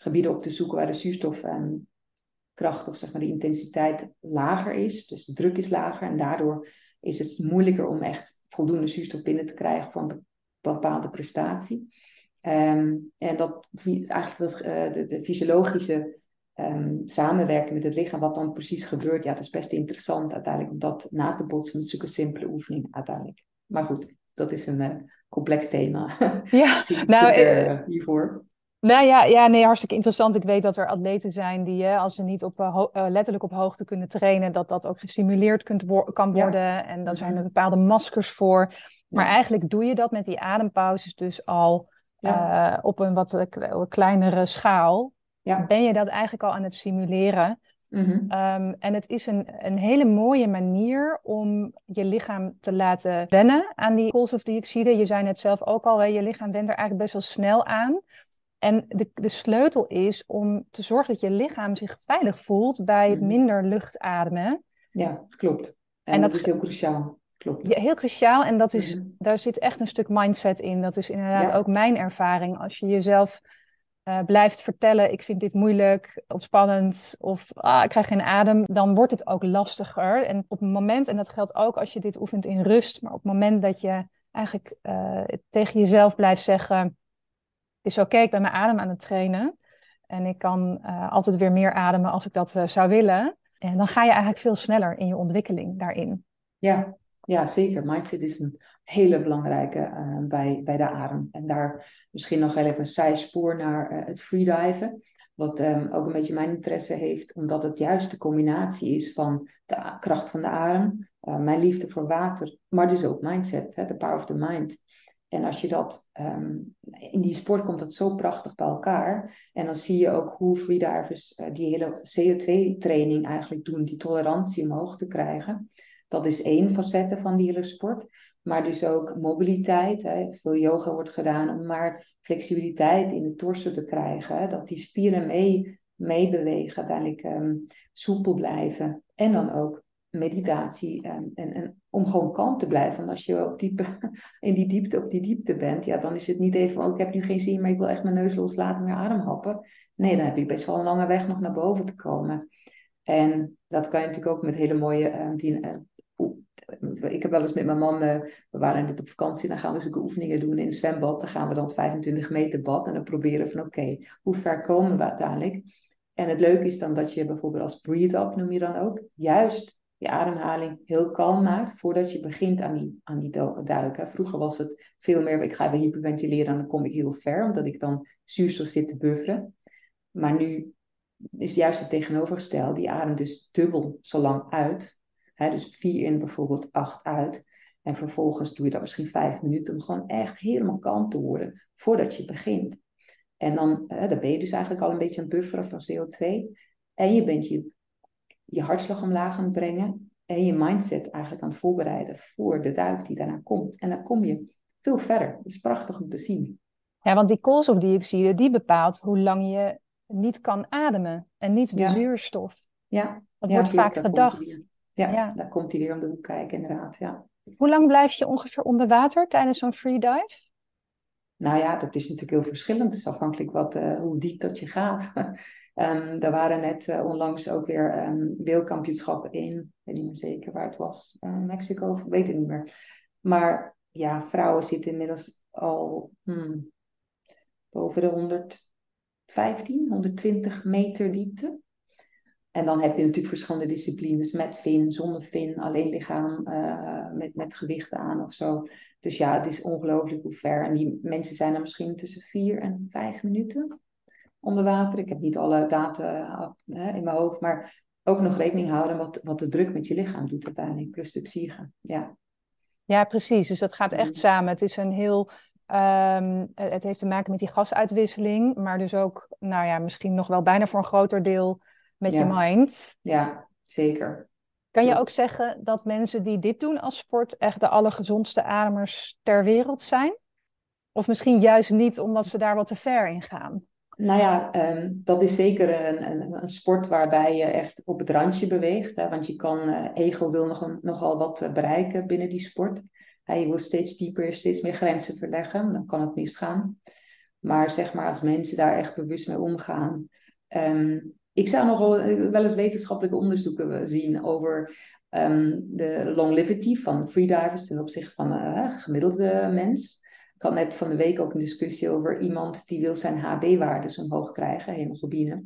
[SPEAKER 2] gebieden op te zoeken waar de zuurstofkracht of zeg maar de intensiteit lager is. Dus de druk is lager en daardoor is het moeilijker om echt voldoende zuurstof binnen te krijgen voor een bepaalde prestatie. Um, en dat eigenlijk dat, uh, de, de, fysiologische um, samenwerking met het lichaam, wat dan precies gebeurt, ja, dat is best interessant uiteindelijk om dat na te botsen met zulke simpele oefeningen uiteindelijk. Maar goed, dat is een uh, complex thema. Ja, nou, uh, hiervoor.
[SPEAKER 1] Nou ja, ja, nee, hartstikke interessant. Ik weet dat er atleten zijn die, hè, als ze niet op, uh, letterlijk op hoogte kunnen trainen, dat dat ook gestimuleerd kunt kan worden. En daar zijn er mhm. bepaalde maskers voor. Maar eigenlijk doe je dat met die adempauzes dus al uh, op een wat kleinere schaal. Ben je dat eigenlijk al aan het simuleren? Mm -hmm. um, en het is een, een hele mooie manier om je lichaam te laten wennen aan die koolstofdioxide. Je zei net zelf ook al, hè, je lichaam went er eigenlijk best wel snel aan. En de, de sleutel is om te zorgen dat je lichaam zich veilig voelt bij het mhm. minder lucht ademen.
[SPEAKER 2] Ja, klopt. En, dat, is heel cruciaal. Klopt.
[SPEAKER 1] Ja, heel cruciaal. En dat is, mhm. daar zit echt een stuk mindset in. Dat is inderdaad ook mijn ervaring. Als je jezelf uh, blijft vertellen, ik vind dit moeilijk of spannend of ah, ik krijg geen adem, dan wordt het ook lastiger. En op het moment, en dat geldt ook als je dit oefent in rust, maar op het moment dat je eigenlijk uh, tegen jezelf blijft zeggen, is oké, ik ben mijn adem aan het trainen. En ik kan uh, altijd weer meer ademen als ik dat uh, zou willen. En dan ga je eigenlijk veel sneller in je ontwikkeling daarin.
[SPEAKER 2] Ja, ja zeker. Mindset is een hele belangrijke uh, bij, bij de adem. En daar misschien nog even een zijspoor naar het freediven. Wat um, ook een beetje mijn interesse heeft, omdat het juist de combinatie is van de kracht van de adem, mijn liefde voor water, maar dus ook mindset, de power of the mind. En als je dat, ehm, in die sport komt dat zo prachtig bij elkaar. En dan zie je ook hoe freedivers uh, die hele CO2-training eigenlijk doen, die tolerantie omhoog te krijgen. Dat is één facette van die hele sport. Maar dus ook mobiliteit. Hè. Veel yoga wordt gedaan om maar flexibiliteit in de torso te krijgen. Hè. Dat die spieren mee, meebewegen, uiteindelijk um, soepel blijven. En dan ook meditatie en, en, en, om gewoon kalm te blijven. Want als je op diepe, in die diepte op die diepte bent, ja, dan is het niet even, oh, ik heb nu geen zin, maar ik wil echt mijn neus loslaten, meer ademhappen. Nee, dan heb je best wel een lange weg nog naar boven te komen. En dat kan je natuurlijk ook met hele mooie, die, uh, ik heb wel eens met mijn man, uh, we waren net op vakantie, dan gaan we zulke oefeningen doen in het zwembad. Dan gaan we dan 25 meter bad en dan proberen van oké, hoe ver komen we uiteindelijk? En het leuke is dan dat je bijvoorbeeld als breathe up noem je dan ook, juist je ademhaling heel kalm maakt voordat je begint aan die, aan die duiken. Vroeger was het veel meer, ik ga even hyperventileren en dan kom ik heel ver, omdat ik dan zuurstof zit te bufferen. Maar nu is juist het tegenovergestelde, die adem dus dubbel zo lang uit. dus vier in bijvoorbeeld, acht uit. En vervolgens doe je dat misschien vijf minuten om gewoon echt helemaal kalm te worden voordat je begint. En dan, dan ben je dus eigenlijk al een beetje een bufferen van CO2. En je bent je je hartslag omlaag aan het brengen en je mindset eigenlijk aan het voorbereiden voor de duik die daarna komt. En dan kom je veel verder. Dat is prachtig om te zien.
[SPEAKER 1] Ja, want die koolstofdioxide die bepaalt hoe lang je niet kan ademen en niet de zuurstof.
[SPEAKER 2] Ja.
[SPEAKER 1] Dat wordt vaak gedacht.
[SPEAKER 2] Ja, ja, daar komt hij weer om de hoek kijken inderdaad. Ja.
[SPEAKER 1] Hoe lang blijf je ongeveer onder water tijdens zo'n freedive?
[SPEAKER 2] Nou ja, dat is natuurlijk heel verschillend. Het is afhankelijk wat, uh, hoe diep dat je gaat. Um, er waren net uh, onlangs ook weer um, wereldkampioenschappen in, ik weet niet meer zeker waar het was, uh, Mexico, weet het niet meer. Maar ja, vrouwen zitten inmiddels al hmm, boven de 115, 120 meter diepte. En dan heb je natuurlijk verschillende disciplines met fin, zonder fin, alleen lichaam, met, met gewichten aan of zo. Dus ja, het is ongelooflijk hoe ver. En die mensen zijn er misschien tussen vier en vijf minuten onder water. Ik heb niet alle data hè, in mijn hoofd, maar ook nog rekening houden wat, wat de druk met je lichaam doet uiteindelijk, plus de psyche. Ja.
[SPEAKER 1] ja, precies. Dus dat gaat echt mm. samen. Het is een heel. Um, het heeft te maken met die gasuitwisseling, maar dus ook, nou ja, misschien nog wel bijna voor een groter deel met je mind.
[SPEAKER 2] Ja, zeker.
[SPEAKER 1] Kan je ook zeggen dat mensen die dit doen als sport echt de allergezondste ademers ter wereld zijn? Of misschien juist niet omdat ze daar wat te ver in gaan?
[SPEAKER 2] Nou ja, um, dat is zeker een, een, een, sport waarbij je echt op het randje beweegt. Hè? Want je kan, uh, ego wil nog nogal wat uh, bereiken binnen die sport. Hè, je wil steeds dieper, steeds meer grenzen verleggen. Dan kan het misgaan. Maar zeg maar, als mensen daar echt bewust mee omgaan. Um, ik zou nog wel, eh, eens wetenschappelijke onderzoeken zien over um, de longevity van freedivers ten opzichte van een gemiddelde mens. Ik had net van de week ook een discussie over iemand die wil zijn HB-waardes omhoog krijgen, hemoglobine.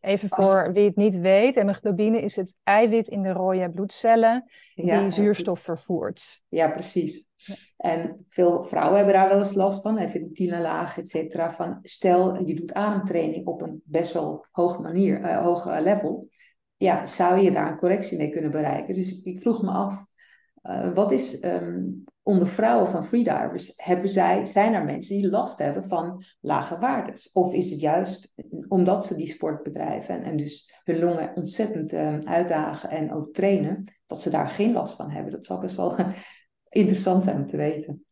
[SPEAKER 1] Even voor wie het niet weet, hemoglobine is het eiwit in de rode bloedcellen die zuurstof vervoert.
[SPEAKER 2] Ja, precies. En veel vrouwen hebben daar wel eens last van, even laag, et cetera. Van stel, je doet ademtraining op een best wel hoge manier, uh, hoog level. Ja, zou je daar een correctie mee kunnen bereiken? Dus ik, vroeg me af, uh, wat is um, onder vrouwen van freedivers, hebben zij, zijn er mensen die last hebben van lage waardes? Of is het juist omdat ze die sport bedrijven en, en dus hun longen ontzettend uh, uitdagen en ook trainen, dat ze daar geen last van hebben? Dat zal best wel interessant zijn om te weten.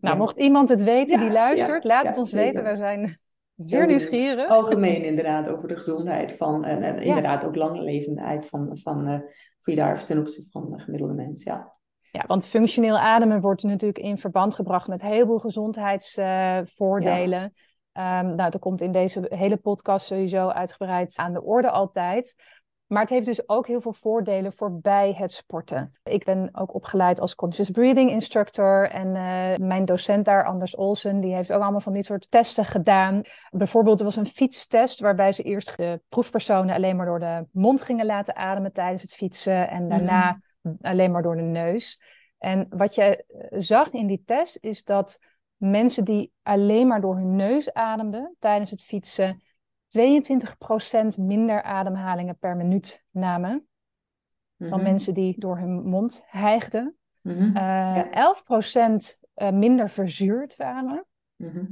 [SPEAKER 1] Nou, mocht iemand het weten die luistert, laat het ons weten. We zijn zeer nieuwsgierig.
[SPEAKER 2] Algemeen inderdaad over de gezondheid van, en, en inderdaad ook langlevendheid van, van uh, freedivers ten opzichte van de gemiddelde mens. Ja.
[SPEAKER 1] Ja, want functioneel ademen wordt natuurlijk in verband gebracht met een heleboel gezondheidsvoordelen. Uh, ja. um, nou, dat komt in deze hele podcast sowieso uitgebreid aan de orde altijd. Maar het heeft dus ook heel veel voordelen voorbij het sporten. Ik ben ook opgeleid als conscious breathing instructor. En uh, mijn docent daar, Anders Olsen, die heeft ook allemaal van dit soort testen gedaan. Bijvoorbeeld, er was een fietstest waarbij ze eerst de proefpersonen alleen maar door de mond gingen laten ademen tijdens het fietsen. En daarna mhm. Alleen maar door de neus. En wat je eh, zag in die test is dat mensen die alleen maar door hun neus ademden tijdens het fietsen 22% minder ademhalingen per minuut namen dan mhm. mensen die door hun mond hijgden. Mm -hmm. uh, ja. 11% uh, minder verzuurd waren. Mhm.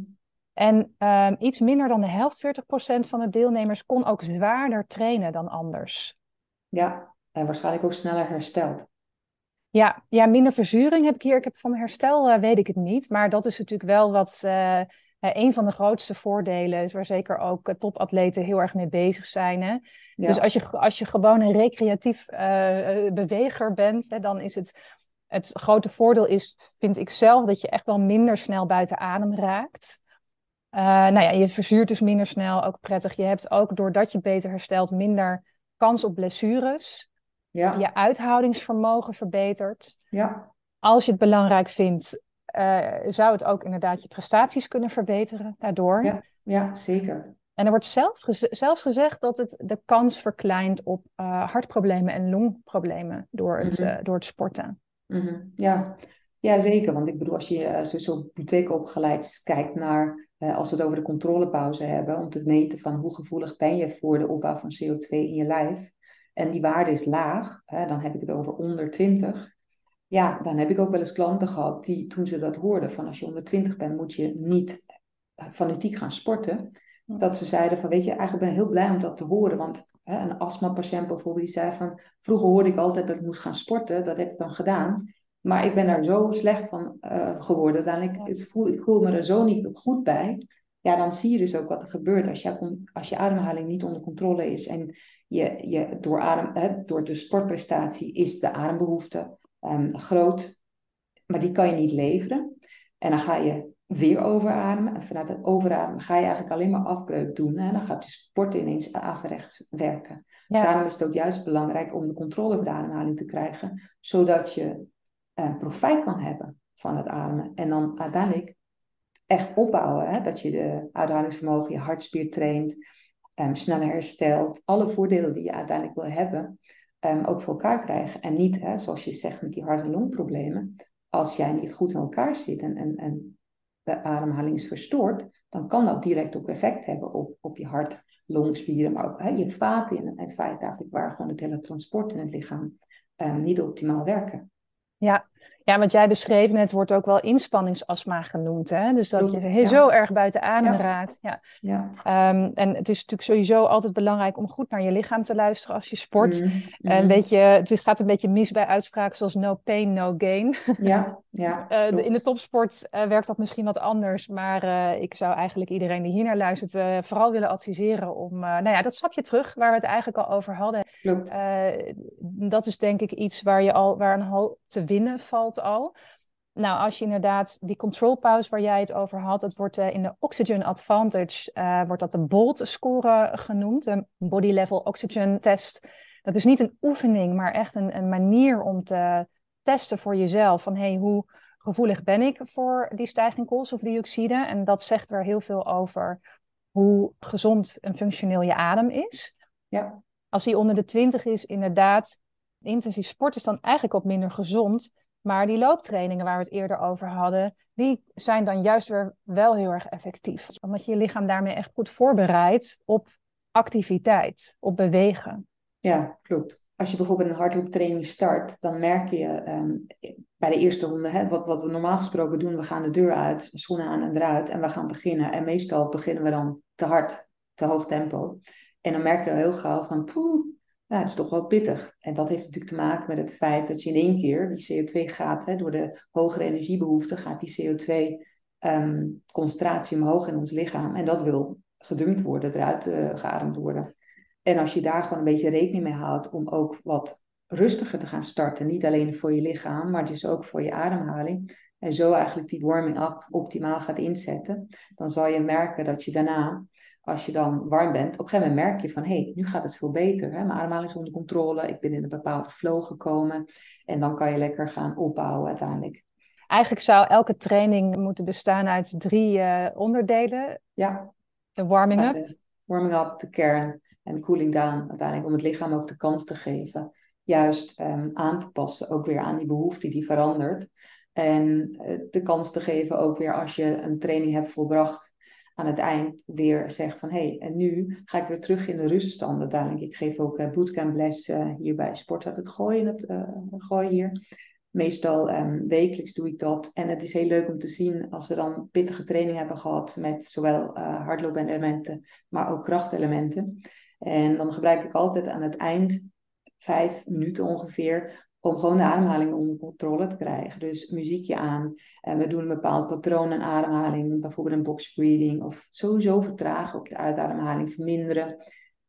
[SPEAKER 1] En ehm, iets minder dan de helft, 40% van de deelnemers, kon ook zwaarder trainen dan anders.
[SPEAKER 2] Ja, en waarschijnlijk ook sneller hersteld.
[SPEAKER 1] Ja, ja, minder verzuring heb ik hier. Ik heb van herstel uh, weet ik het niet. Maar dat is natuurlijk wel wat uh, een van de grootste voordelen is, waar zeker ook topatleten heel erg mee bezig zijn. Hè? Dus als je, als je gewoon een recreatief beweger bent, hè, dan is het. Het grote voordeel is, vind ik zelf, dat je echt wel minder snel buiten adem raakt. nou ja, je verzuurt dus minder snel, ook prettig. Je hebt ook, doordat je beter herstelt, minder kans op blessures. Ja. Je uithoudingsvermogen verbetert. Ja. Als je het belangrijk vindt, uh, zou het ook inderdaad je prestaties kunnen verbeteren daardoor.
[SPEAKER 2] Ja, ja zeker.
[SPEAKER 1] En er wordt zelf zelfs gezegd dat het de kans verkleint op uh, hartproblemen en longproblemen door het, mm door het sporten.
[SPEAKER 2] Mm -hmm. ja. ja, zeker. Want ik bedoel, als je zo, zo opgeleid kijkt naar, als we het over de controlepauze hebben, om te meten van hoe gevoelig ben je voor de opbouw van CO2 in je lijf, en die waarde is laag, hè, dan heb ik het over onder 20. Ja, dan heb ik ook wel eens klanten gehad die toen ze dat hoorden, van als je onder 20 bent, moet je niet fanatiek gaan sporten. Dat ze zeiden van, weet je, eigenlijk ben ik heel blij om dat te horen. Want hè, een astmapatiënt bijvoorbeeld, die zei van, vroeger hoorde ik altijd dat ik moest gaan sporten. Dat heb ik dan gedaan. Maar ik ben daar zo slecht van uh, geworden. Uiteindelijk, ik voel, ik voel me er zo niet goed bij. Ja, dan zie je dus ook wat er gebeurt als je, als je ademhaling niet onder controle is. En je, je, door, adem, hè, door de sportprestatie is de adembehoefte um, groot, maar die kan je niet leveren. En dan ga je weer overademen. En vanuit het overademen ga je eigenlijk alleen maar afbreuk doen. En dan gaat je sport ineens averechts werken. Daarom is het ook juist belangrijk om de controle over de ademhaling te krijgen, zodat je uh, profijt kan hebben van het ademen. En dan uiteindelijk echt opbouwen. Hè? Dat je de ademhalingsvermogen, je hartspier traint, um, sneller herstelt. Alle voordelen die je uiteindelijk wil hebben, um, ook voor elkaar krijgen. En niet, hè, zoals je zegt, met die hart- en longproblemen. Als jij niet goed in elkaar zit en, en, en de ademhaling is verstoord, dan kan dat direct ook effect hebben op, op je hart, longspieren, maar ook hè, je vaten in, in feite eigenlijk waar gewoon het hele transport in het lichaam um, niet optimaal werken.
[SPEAKER 1] Ja, ja, wat jij beschreef net wordt ook wel inspanningsastma genoemd. Hè? Dus dat je zo erg buiten adem raakt. Ja. ja. Ehm, en het is natuurlijk sowieso altijd belangrijk om goed naar je lichaam te luisteren als je sport. Mm En mm. weet je, het gaat een beetje mis bij uitspraken zoals no pain, no gain. Ja, ja. uh, in de topsport uh, werkt dat misschien wat anders. Maar uh, ik zou eigenlijk iedereen die hier naar luistert vooral willen adviseren om nou ja, dat stapje terug waar we het eigenlijk al over hadden. dat is denk ik iets waar, je al, waar een hoop te winnen valt al. Nou, als je inderdaad die control pause waar jij het over had, het wordt uh, in de Oxygen Advantage, uh, wordt dat de BOLT score genoemd, een Body Level Oxygen Test. Dat is niet een oefening, maar echt een, een manier om te testen voor jezelf van hey, hoe gevoelig ben ik voor die stijging koolstofdioxide? En dat zegt weer heel veel over hoe gezond en functioneel je adem is. Ja. Als die onder de 20 is, inderdaad, intensief sport is dan eigenlijk wat minder gezond. Maar die looptrainingen waar we het eerder over hadden, die zijn dan juist weer wel heel erg effectief. Omdat je je lichaam daarmee echt goed voorbereidt op activiteit, op bewegen.
[SPEAKER 2] Ja, klopt. Als je bijvoorbeeld een hardlooptraining start, dan merk je ehm, bij de eerste ronde, hè, wat, wat we normaal gesproken doen, we gaan de deur uit, schoenen aan en eruit en we gaan beginnen. En meestal beginnen we dan te hard, te hoog tempo. En dan merk je heel gauw van, poeh, ja, het is toch wel pittig. En dat heeft natuurlijk te maken met het feit dat je in één keer die CO2 gaat, hè, door de hogere energiebehoefte, gaat die CO2-concentratie ehm, omhoog in ons lichaam. En dat wil gedumpt worden, eruit uh, geademd worden. En als je daar gewoon een beetje rekening mee houdt om ook wat rustiger te gaan starten, niet alleen voor je lichaam, maar dus ook voor je ademhaling, en zo eigenlijk die warming-up optimaal gaat inzetten, dan zal je merken dat je daarna als je dan warm bent, op een gegeven moment merk je van, hé, hey, nu gaat het veel beter. Hè? Mijn ademhaling is onder controle, ik ben in een bepaalde flow gekomen. En dan kan je lekker gaan opbouwen uiteindelijk.
[SPEAKER 1] Eigenlijk zou elke training moeten bestaan uit drie uh, onderdelen. Ja. De warming up.
[SPEAKER 2] warming up, de kern en de cooling down. Uiteindelijk om het lichaam ook de kans te geven. Juist um, aan te passen, ook weer aan die behoefte die verandert. En uh, de kans te geven ook weer als je een training hebt volbracht aan het eind weer zeg van hé, hey, en nu ga ik weer terug in de ruststand uiteindelijk. Ik geef ook uh, bootcamp les uh, hier bij Sport uit het Gooien, het uh, Gooi hier. Meestal um, wekelijks doe ik dat. En het is heel leuk om te zien als we dan pittige training hebben gehad met zowel uh, hardloopelementen, maar ook krachtelementen. En dan gebruik ik altijd aan het eind vijf minuten ongeveer om gewoon de ademhaling onder controle te krijgen. Dus muziekje aan. En we doen een bepaald patroon aan ademhaling, bijvoorbeeld een box breathing. Of sowieso vertragen op de uitademhaling, verminderen.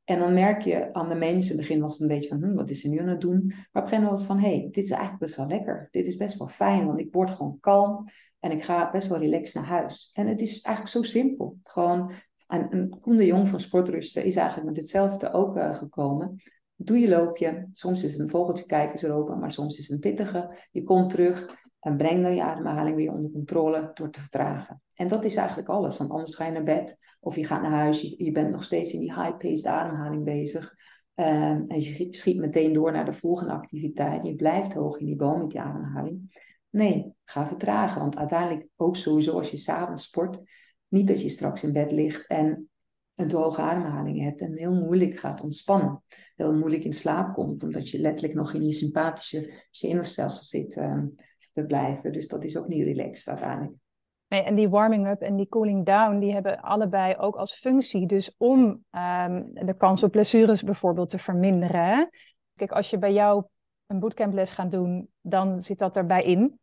[SPEAKER 2] En dan merk je aan de mensen, in het begin was het een beetje van, hm, wat is ze nu aan het doen? Maar op een gegeven moment was het van, hé, hey, dit is eigenlijk best wel lekker. Dit is best wel fijn, want ik word gewoon kalm en ik ga best wel relaxed naar huis. En het is eigenlijk zo simpel. Gewoon, en, en Koen de Jong van Sportrusten is eigenlijk met hetzelfde ook uh, gekomen. Doe je loopje, soms is het een vogeltje kijken open, maar soms is het een pittige. Je komt terug en breng dan je ademhaling weer onder controle door te vertragen. En dat is eigenlijk alles, want anders ga je naar bed of je gaat naar huis, je, je bent nog steeds in die high-paced ademhaling bezig. Ehm, en je schiet meteen door naar de volgende activiteit. Je blijft hoog in die boom met die ademhaling. Nee, ga vertragen, want uiteindelijk ook sowieso als je s'avonds sport, niet dat je straks in bed ligt en een te hoge ademhaling hebt en heel moeilijk gaat ontspannen. Heel moeilijk in slaap komt, omdat je letterlijk nog in je sympathische zenuwstelsel zit um, te blijven. Dus dat is ook niet relaxed uiteindelijk.
[SPEAKER 1] Nee, en die warming up en die cooling down, die hebben allebei ook als functie. Dus om um, de kans op blessures bijvoorbeeld te verminderen. Kijk, als je bij jou een bootcamples gaat doen, dan zit dat erbij in.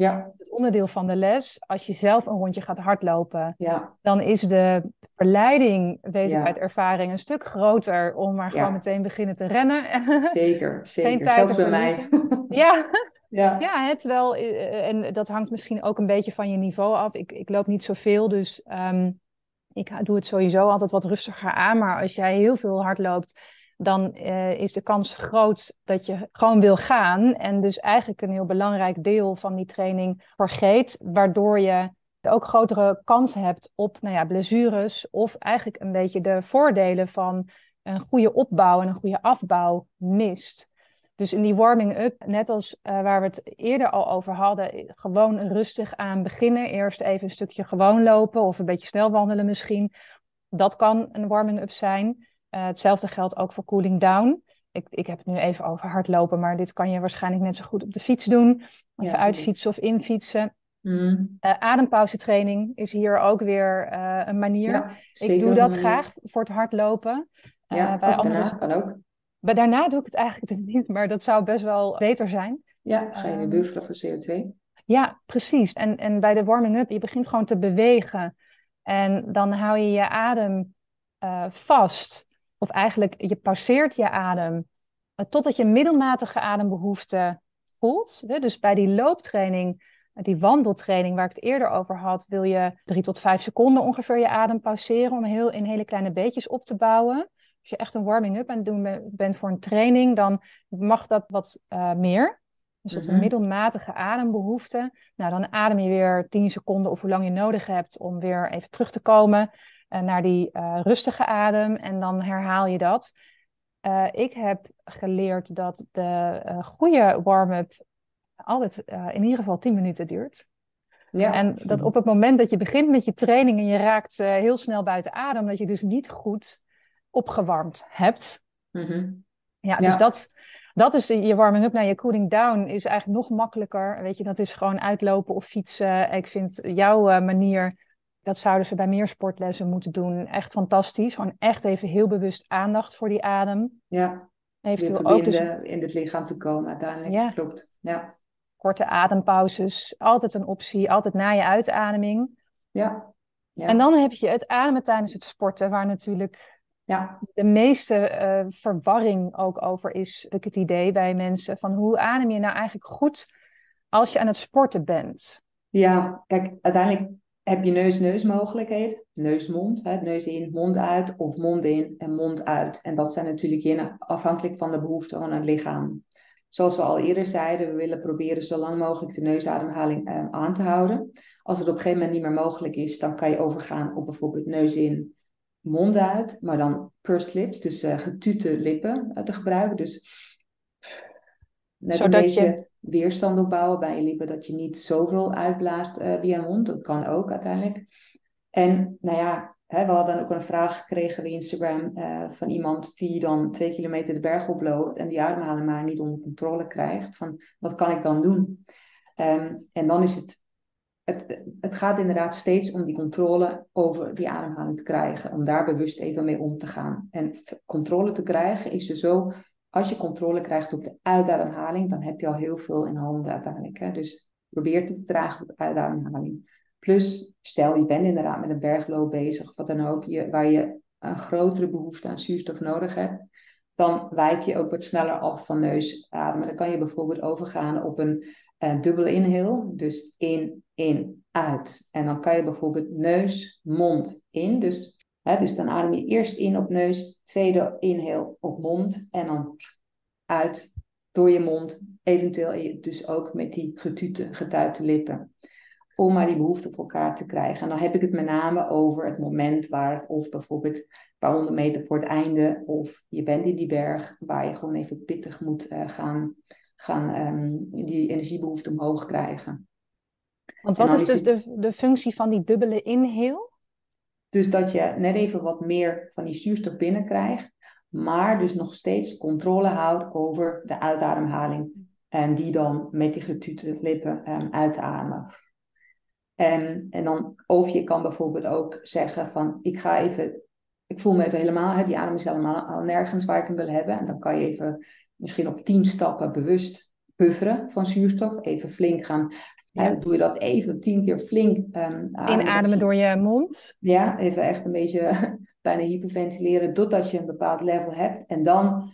[SPEAKER 1] Ja. Het onderdeel van de les, als je zelf een rondje gaat hardlopen, ja. dan is de verleiding, weet ik uit ervaring, een stuk groter om maar gewoon meteen beginnen te rennen.
[SPEAKER 2] Zeker, zeker. Geen tijd Zelfs bij mij.
[SPEAKER 1] ja. Ja, ja wel. Eh, en dat hangt misschien ook een beetje van je niveau af. Ik, ik loop niet zoveel, dus um, ik doe het sowieso altijd wat rustiger aan. Maar als jij heel veel hard loopt, dan uh, is de kans groot dat je gewoon wil gaan. En dus eigenlijk een heel belangrijk deel van die training vergeet, waardoor je ook grotere kans hebt op nou ja, blessures of eigenlijk een beetje de voordelen van een goede opbouw en een goede afbouw mist. Dus in die warming-up, net als uh, waar we het eerder al over hadden, gewoon rustig aan beginnen. Eerst even een stukje gewoon lopen of een beetje snel wandelen misschien. Dat kan een warming-up zijn. Uh, hetzelfde geldt ook voor cooling down. Ik, ik heb het nu even over hardlopen, maar dit kan je waarschijnlijk net zo goed op de fiets doen. Even ja, uitfietsen of infietsen. Mm. Uh, adempauzetraining is hier ook weer uh, een manier. Ja, ik doe dat graag voor het hardlopen.
[SPEAKER 2] Ja, bij andere... kan ook.
[SPEAKER 1] Maar daarna doe ik het eigenlijk niet, maar dat zou best wel beter zijn.
[SPEAKER 2] Ja, ga je voor CO2?
[SPEAKER 1] Ja, precies. En, en bij de warming-up, je begint gewoon te bewegen. En dan hou je je adem uh, vast. Of eigenlijk, je passeert je adem uh, totdat je middelmatige adembehoefte voelt. Dus bij die looptraining, uh, die wandeltraining waar ik het eerder over had, wil je drie tot vijf seconden ongeveer je adem pauzeren om heel, in hele kleine beetjes op te bouwen. Als je echt een warming-up aan het doen bent voor een training, dan mag dat wat uh, meer. Dus dat is een mhm. middelmatige adembehoefte. Nou, dan adem je weer 10 seconden of hoe lang je nodig hebt om weer even terug te komen naar die uh, rustige adem. En dan herhaal je dat. ik heb geleerd dat de goede warm-up altijd in ieder geval 10 minuten duurt. Ja. En dat op het moment dat je begint met je training en je raakt heel snel buiten adem, dat je dus niet goed opgewarmd hebt. Mhm. ja, dus dat, dat is je warming up naar je cooling down is eigenlijk nog makkelijker. Weet je, dat is gewoon uitlopen of fietsen. Ik vind jouw manier, dat zouden ze bij meer sportlessen moeten doen, echt fantastisch. Gewoon echt even heel bewust aandacht voor die adem.
[SPEAKER 2] Ja, Eventueel ook dus... in het lichaam te komen uiteindelijk. Ja. Klopt, ja.
[SPEAKER 1] Korte adempauzes, altijd een optie, altijd na je uitademing.
[SPEAKER 2] Ja.
[SPEAKER 1] ja. En dan heb je het ademen tijdens het sporten, waar natuurlijk ja. de meeste uh, verwarring ook over is, heb ik het idee bij mensen, van hoe adem je nou eigenlijk goed als je aan het sporten bent?
[SPEAKER 2] Ja, kijk, uiteindelijk heb je neus-neus mogelijkheid, neus-mond, neus in, mond uit, of mond in en mond uit. En dat zijn natuurlijk afhankelijk van de behoeften van het lichaam. Zoals we al eerder zeiden, we willen proberen zo lang mogelijk de neusademhaling eh, aan te houden. Als het op een gegeven moment niet meer mogelijk is, dan kan je overgaan op bijvoorbeeld neus in, mond uit, maar dan pursed lips, dus uh, getute lippen uh, te gebruiken. Dus net Zodat een beetje je... weerstand opbouwen bij je dat je niet zoveel uitblaast uh, via mond. Dat kan ook uiteindelijk. En nou ja, hè, we hadden ook een vraag gekregen via Instagram uh, van iemand die dan twee kilometer de berg oploopt en die ademhaling maar niet onder controle krijgt. Van wat kan ik dan doen? Um, en dan is het, het, het gaat inderdaad steeds om die controle over die ademhaling te krijgen. Om daar bewust even mee om te gaan. En controle te krijgen is dus zo, als je controle krijgt op de uitademhaling, dan heb je al heel veel in handen uiteindelijk. Hè? Dus probeer te vertragen op de uitademhaling. Plus, stel je bent inderdaad met een bergloop bezig of wat dan ook, je, waar je een grotere behoefte aan zuurstof nodig hebt, dan wijk je ook wat sneller af van neusademen. Dan kan je bijvoorbeeld overgaan op een uh, dubbele inhale, dus in, in, uit. En dan kan je bijvoorbeeld neus, mond in. Dus, dus dan adem je eerst in op neus, tweede inhale op mond en dan uit door je mond, eventueel dus ook met die getute, getuite lippen om maar die behoefte voor elkaar te krijgen. En dan heb ik het met name over het moment waar, of bijvoorbeeld een paar honderd meter voor het einde, of je bent in die berg waar je gewoon even pittig moet uh, gaan, gaan um, die energiebehoefte omhoog krijgen.
[SPEAKER 1] Want wat is dus de, de functie van die dubbele inhale?
[SPEAKER 2] Dus dat je net even wat meer van die zuurstof binnenkrijgt, maar dus nog steeds controle houdt over de uitademhaling. En die dan met die getute lippen um, uitademen. En, en dan, of je kan bijvoorbeeld ook zeggen van, ik ga even, ik voel me even helemaal, hè, die adem is helemaal al nergens waar ik hem wil hebben. En dan kan je even misschien op tien stappen bewust bufferen van zuurstof. Even flink gaan, hè, doe je dat even tien keer flink. Um,
[SPEAKER 1] Inademen door je mond.
[SPEAKER 2] Ja, even echt een beetje bijna hyperventileren, totdat je een bepaald level hebt. En dan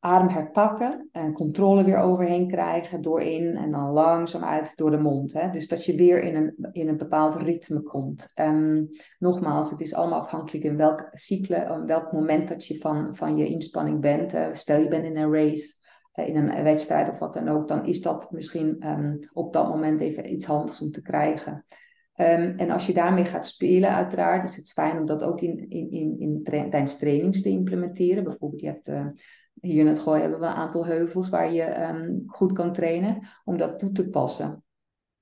[SPEAKER 2] adem herpakken en controle weer overheen krijgen door in en dan langzaam uit door de mond. Hè? Dus dat je weer in een, in een bepaald ritme komt. Um, nogmaals, het is allemaal afhankelijk in welk cycle, in welk moment dat je van, van je inspanning bent. stel je bent in een race, in een wedstrijd of wat dan ook, dan is dat misschien um, op dat moment even iets handigs om te krijgen. Um, en als je daarmee gaat spelen, uiteraard, is het fijn om dat ook in, in, in, in tijdens trainings te implementeren. Bijvoorbeeld, je hebt uh, hier in het Gooi hebben we een aantal heuvels waar je um, goed kan trainen om dat toe te passen.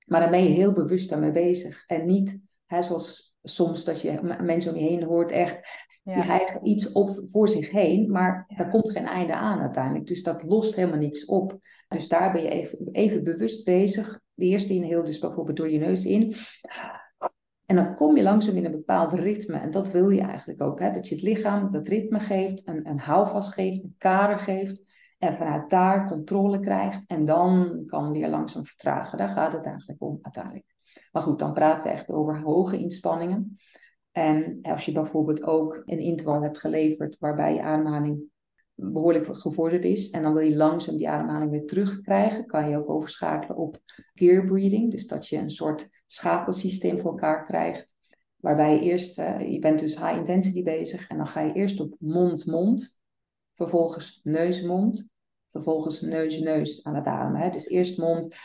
[SPEAKER 2] Maar dan ben je heel bewust daarmee bezig. En niet hè, zoals soms dat je mensen om je heen hoort echt, ja. die hijgen iets op voor zich heen, maar ja. daar komt geen einde aan uiteindelijk. Dus dat lost helemaal niks op. Dus daar ben je even, even bewust bezig. De eerste inheel dus bijvoorbeeld door je neus in. En dan kom je langzaam in een bepaald ritme. En dat wil je eigenlijk ook. Hè? Dat je het lichaam dat ritme geeft, een, een houvast geeft, een kader geeft. En vanuit daar controle krijgt. En dan kan weer langzaam vertragen. Daar gaat het eigenlijk om uiteindelijk. Maar goed, dan praten we echt over hoge inspanningen. En als je bijvoorbeeld ook een interval hebt geleverd waarbij je ademhaling behoorlijk gevorderd is. En dan wil je langzaam die ademhaling weer terugkrijgen. Kan je ook overschakelen op gear breathing. Dus dat je een soort schakelsysteem voor elkaar krijgt. Waarbij je eerst, uh, je bent dus high intensity bezig. En dan ga je eerst op mond-mond. Vervolgens neus-mond. Vervolgens neus-neus aan het ademen. Hè? Dus eerst mond.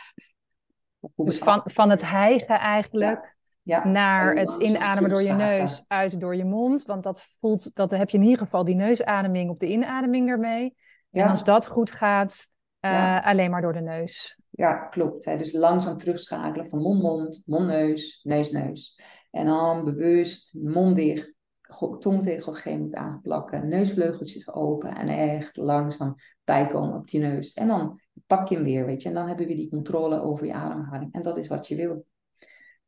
[SPEAKER 1] Dus van, van het hijgen eigenlijk. Ja, naar het inademen door je neus, uit door je mond. Want dat voelt, dat heb je in ieder geval die neusademing op de inademing ermee. En als dat goed gaat, uh, alleen maar door de neus.
[SPEAKER 2] Ja, klopt. Hè. Dus langzaam terugschakelen van mond-mond, mond-neus, neus-neus. En dan bewust mond dicht, tong tegen op een gegeven moment aanplakken, neusvleugeltjes open en echt langzaam bijkomen op die neus. En dan pak je hem weer, weet je. En dan hebben we die controle over je ademhaling. En dat is wat je wil.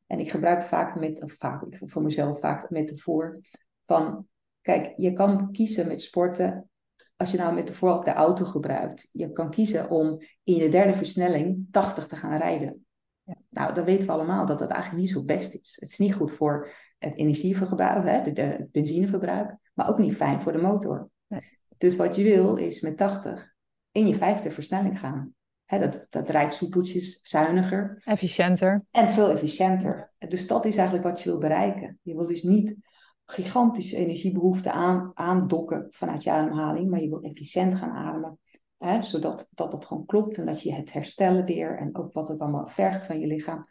[SPEAKER 2] En ik gebruik vaak met, of vaak, voor mezelf vaak met de voor van, kijk, je kan kiezen met sporten, als je nou met de voor de auto gebruikt, je kan kiezen om in je derde versnelling 80 te gaan rijden. Ja. Nou, dan weten we allemaal dat dat eigenlijk niet zo best is. Het is niet goed voor het energieverbruik, hè, de, het benzineverbruik, maar ook niet fijn voor de motor. Nee. Dus wat je wil is met 80 in je vijfde versnelling gaan dat, dat rijdt soepeltjes, zuiniger.
[SPEAKER 1] Efficiënter.
[SPEAKER 2] En veel efficiënter. Dus dat is eigenlijk wat je wil bereiken. Je wil dus niet gigantische energiebehoeften aan, aandokken vanuit je ademhaling, maar je wil efficiënt gaan ademen. Zodat dat, dat gewoon klopt en dat je het herstellen weer en ook wat het allemaal vergt van je lichaam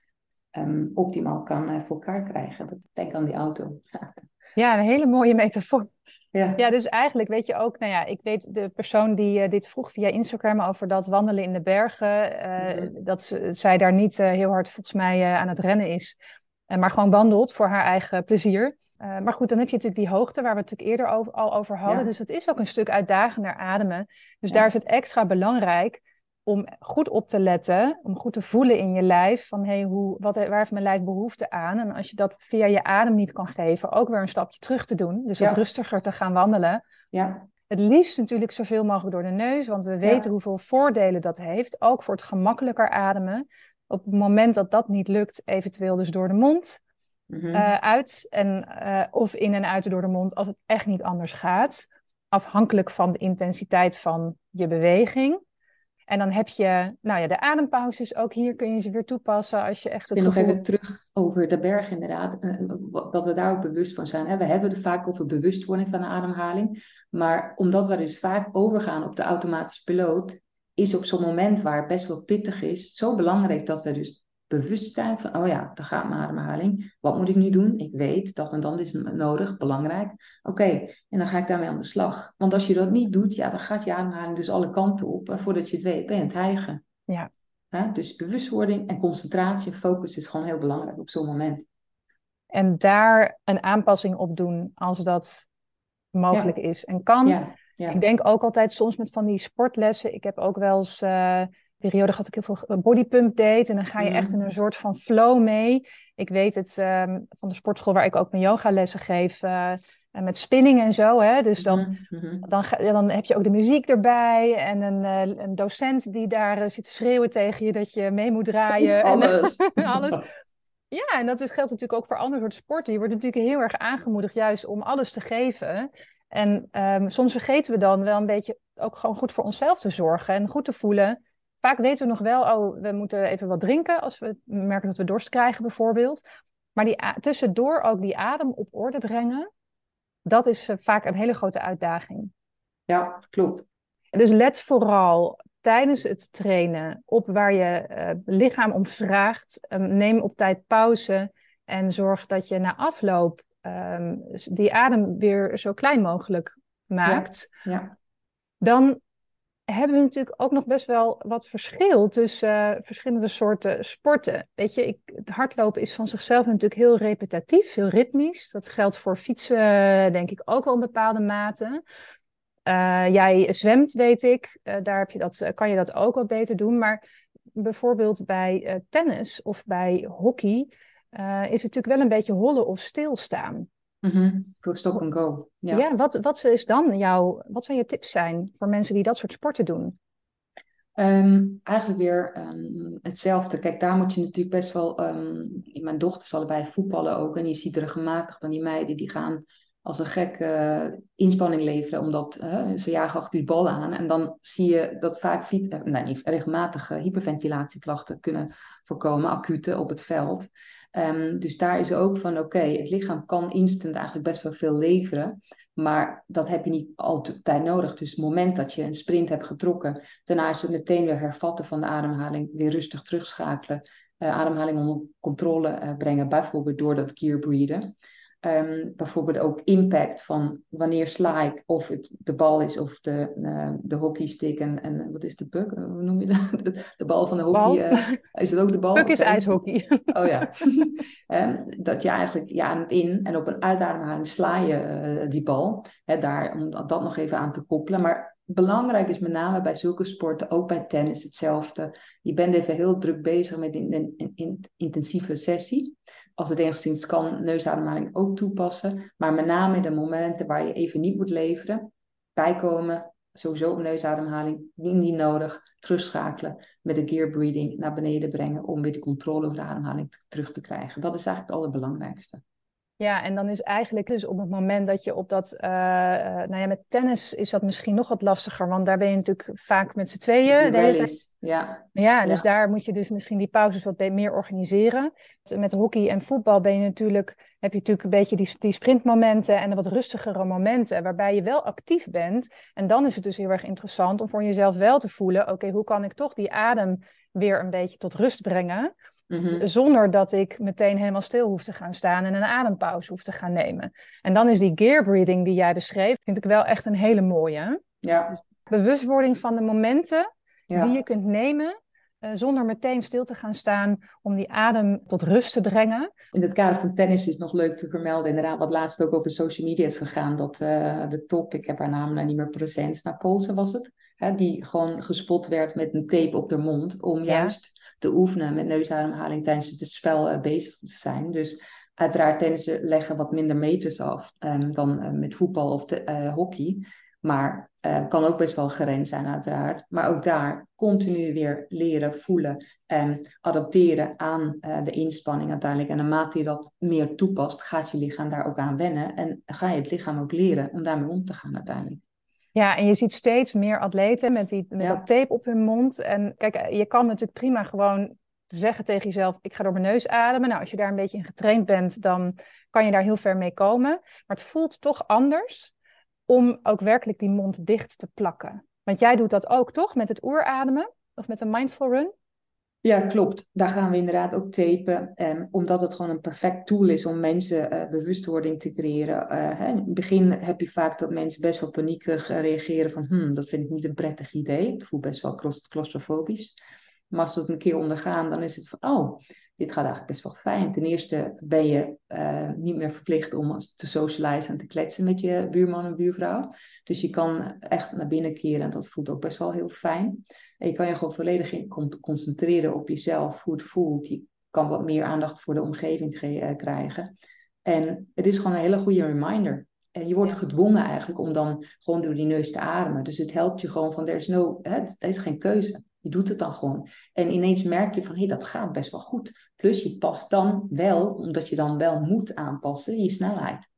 [SPEAKER 2] um, optimaal kan uh, voor elkaar krijgen. Dat, denk aan die auto.
[SPEAKER 1] ja, een hele mooie metafoor. Ja. ja, dus eigenlijk weet je ook, nou ja, ik weet de persoon die uh, dit vroeg via Instagram over dat wandelen in de bergen, uh, mm -hmm. dat zij daar niet uh, heel hard volgens mij aan het rennen is. Maar gewoon wandelt voor haar eigen plezier. Maar goed, dan heb je natuurlijk die hoogte waar we het natuurlijk eerder over, al over hadden. Dus het is ook een stuk uitdagender ademen. Dus daar is het extra belangrijk om goed op te letten, om goed te voelen in je lijf van hey, hoe, wat, waar heeft mijn lijf behoefte aan? En als je dat via je adem niet kan geven, ook weer een stapje terug te doen. Dus wat rustiger te gaan wandelen.
[SPEAKER 2] Ja.
[SPEAKER 1] Het liefst natuurlijk zoveel mogelijk door de neus, want we weten hoeveel voordelen dat heeft. Ook voor het gemakkelijker ademen. Op het moment dat dat niet lukt, eventueel dus door de mond mhm. eh, uit. En, uh, of in en uit door de mond als het echt niet anders gaat. Afhankelijk van de intensiteit van je beweging. En dan heb je, nou ja, de adempauzes. Ook hier kun je ze weer toepassen als je echt het
[SPEAKER 2] gevoel... nog even terug over de berg inderdaad. Eh, dat we daar ook bewust van zijn. We hebben het vaak over bewustwording van de ademhaling. Maar omdat we dus vaak overgaan op de automatische piloot... is op zo'n moment waar het best wel pittig is... zo belangrijk dat we dus bewust zijn van, oh ja, daar gaat mijn ademhaling. Wat moet ik nu doen? Ik weet dat en dan is nodig, belangrijk. Oké, en dan ga ik daarmee aan de slag. Want als je dat niet doet, ja, dan gaat je ademhaling dus alle kanten op. En voordat je het weet, ben je het hijgen.
[SPEAKER 1] Ja.
[SPEAKER 2] Dus bewustwording en concentratie en focus is gewoon heel belangrijk op zo'n moment.
[SPEAKER 1] En daar een aanpassing op doen als dat mogelijk is en kan. Ja. Ik denk ook altijd soms met van die sportlessen. Ik heb ook wel eens uh, periode gehad ik heel veel eh, bodypump deed. En dan ga je echt in mm. een soort van flow mee. Ik weet het um, van de sportschool waar ik ook mijn yogalessen geef. Uh, met spinning en zo. Hè? Dus dan, mm-hmm, mm-hmm. dan, ga, dan heb je ook de muziek erbij. En een, uh, een docent die daar zit te schreeuwen tegen je dat je mee moet draaien.
[SPEAKER 2] Alles.
[SPEAKER 1] En, alles. Ja, en dat geldt natuurlijk ook voor andere soorten sporten. Je wordt natuurlijk heel erg aangemoedigd juist om alles te geven. En um, soms vergeten we dan wel een beetje ook gewoon goed voor onszelf te zorgen en goed te voelen Vaak weten we nog wel, oh, we moeten even wat drinken als we merken dat we dorst krijgen bijvoorbeeld. Maar die, tussendoor ook die adem op orde brengen, dat is eh, vaak een hele grote uitdaging.
[SPEAKER 2] Ja, klopt.
[SPEAKER 1] Dus let vooral tijdens het trainen op waar je uh, lichaam om vraagt. Um, neem op tijd pauze en zorg dat je na afloop um, die adem weer zo klein mogelijk maakt.
[SPEAKER 2] Ja, ja.
[SPEAKER 1] Dan hebben we natuurlijk ook nog best wel wat verschil tussen uh, verschillende soorten sporten. Weet je, ik, het hardlopen is van zichzelf natuurlijk heel repetitief, heel ritmisch. Dat geldt voor fietsen, denk ik, ook wel in bepaalde mate. Uh, jij zwemt, weet ik. Daar heb je dat, kan je dat ook wat beter doen. Maar bijvoorbeeld bij tennis of bij hockey is het natuurlijk wel een beetje hollen of stilstaan.
[SPEAKER 2] Mm stop and go.
[SPEAKER 1] Ja, ja wat, wat, is dan jouw, wat zou je tips zijn voor mensen die dat soort sporten doen?
[SPEAKER 2] Ehm, eigenlijk weer um, hetzelfde. Kijk, daar moet je natuurlijk best wel. Um, mijn dochters allebei voetballen ook. En je ziet regelmatig dan die meiden die gaan als een gek uh, inspanning leveren. Omdat uh, ze jagen achter die bal aan. En dan zie je dat vaak fiet, uh, nee, niet, regelmatig hyperventilatieklachten kunnen voorkomen, acute op het veld. Um, dus daar is ook van, oké, het lichaam kan instant eigenlijk best wel veel leveren. Maar dat heb je niet altijd nodig. Dus het moment dat je een sprint hebt getrokken, daarna is het meteen weer hervatten van de ademhaling, weer rustig terugschakelen, uh, ademhaling onder controle uh, brengen, bijvoorbeeld door dat gear breathen. Um, bijvoorbeeld ook impact van wanneer sla ik, of het de bal is of de, uh, de hockeystick en, en wat is de puck? Hoe noem je dat? De, bal van de hockey. Uh, is het ook de bal?
[SPEAKER 1] Puck is ijshockey.
[SPEAKER 2] Oh ja. um, dat je eigenlijk ja, in en op een uitademhaling sla je uh, die bal. Hè, daar, om dat nog even aan te koppelen. Maar belangrijk is met name bij zulke sporten, ook bij tennis hetzelfde. Je bent even heel druk bezig met een, een intensieve sessie als het enigszins kan, neusademhaling ook toepassen. Maar met name de momenten waar je even niet moet leveren, bijkomen, sowieso op neusademhaling, niet nodig, terugschakelen met de gear breathing naar beneden brengen om weer de controle over de ademhaling terug te krijgen. Dat is eigenlijk het allerbelangrijkste.
[SPEAKER 1] Ja, en dan is eigenlijk dus op het moment dat je op dat, uh, nou ja, met tennis is dat misschien nog wat lastiger, want daar ben je natuurlijk vaak met z'n tweeën de hele tijd.
[SPEAKER 2] Ja.
[SPEAKER 1] ja, dus daar moet je dus misschien die pauzes wat meer organiseren. Met hockey en voetbal ben je natuurlijk, heb je natuurlijk een beetje die, die sprintmomenten en de wat rustigere momenten, waarbij je wel actief bent. En dan is het dus heel erg interessant om voor jezelf wel te voelen, oké, hoe kan ik toch die adem weer een beetje tot rust brengen? Mhm. Zonder dat ik meteen helemaal stil hoef te gaan staan en een adempauze hoef te gaan nemen. En dan is die gear breathing die jij beschreef, vind ik wel echt een hele mooie.
[SPEAKER 2] Ja.
[SPEAKER 1] Bewustwording van de momenten die je kunt nemen eh, zonder meteen stil te gaan staan om die adem tot rust te brengen.
[SPEAKER 2] In het kader van tennis is het nog leuk te vermelden, inderdaad, wat laatst ook over social media is gegaan, dat uh, de top, ik heb haar naam nou niet meer present, naar Poolse was het, hè, die gewoon gespot werd met een tape op de mond om juist te oefenen met neusademhaling tijdens het spel uh, bezig te zijn. Dus uiteraard tennissen leggen wat minder meters af um, dan met voetbal of de, hockey. Maar uh, kan ook best wel gerend zijn, uiteraard. Maar ook daar continu weer leren, voelen en adapteren aan uh, de inspanning uiteindelijk. En naarmate je dat meer toepast, gaat je lichaam daar ook aan wennen. En ga je het lichaam ook leren om daarmee om te gaan uiteindelijk.
[SPEAKER 1] Ja, en je ziet steeds meer atleten met, die, met dat tape op hun mond. En kijk, je kan natuurlijk prima gewoon zeggen tegen jezelf: ik ga door mijn neus ademen. Nou, als je daar een beetje in getraind bent, dan kan je daar heel ver mee komen. Maar het voelt toch anders om ook werkelijk die mond dicht te plakken. Want jij doet dat ook, toch? Met het oerademen of met een mindful run?
[SPEAKER 2] Ja, klopt. Daar gaan we inderdaad ook tapen. Um, omdat het gewoon een perfect tool is om mensen uh, bewustwording te creëren. Hè, in het begin heb je vaak dat mensen best wel paniekerig uh, reageren van... Hmm, dat vind ik niet een prettig idee. Het voelt best wel claustrofobisch. Maar als ze het een keer ondergaan, dan is het van... Oh, dit gaat eigenlijk best wel fijn. Ten eerste ben je uh, niet meer verplicht om te socializen en te kletsen met je buurman en buurvrouw. Dus je kan echt naar binnen keren en dat voelt ook best wel heel fijn. En je kan je gewoon volledig in concentreren op jezelf, hoe het voelt. Je kan wat meer aandacht voor de omgeving uh, krijgen. En het is gewoon een hele goede reminder. En je wordt gedwongen eigenlijk om dan gewoon door die neus te ademen. Dus het helpt je gewoon van, er is, no, hè, er is geen keuze. Je doet het dan gewoon. En ineens merk je van, hé, hey, dat gaat best wel goed. Plus je past dan wel, omdat je dan wel moet aanpassen, je snelheid.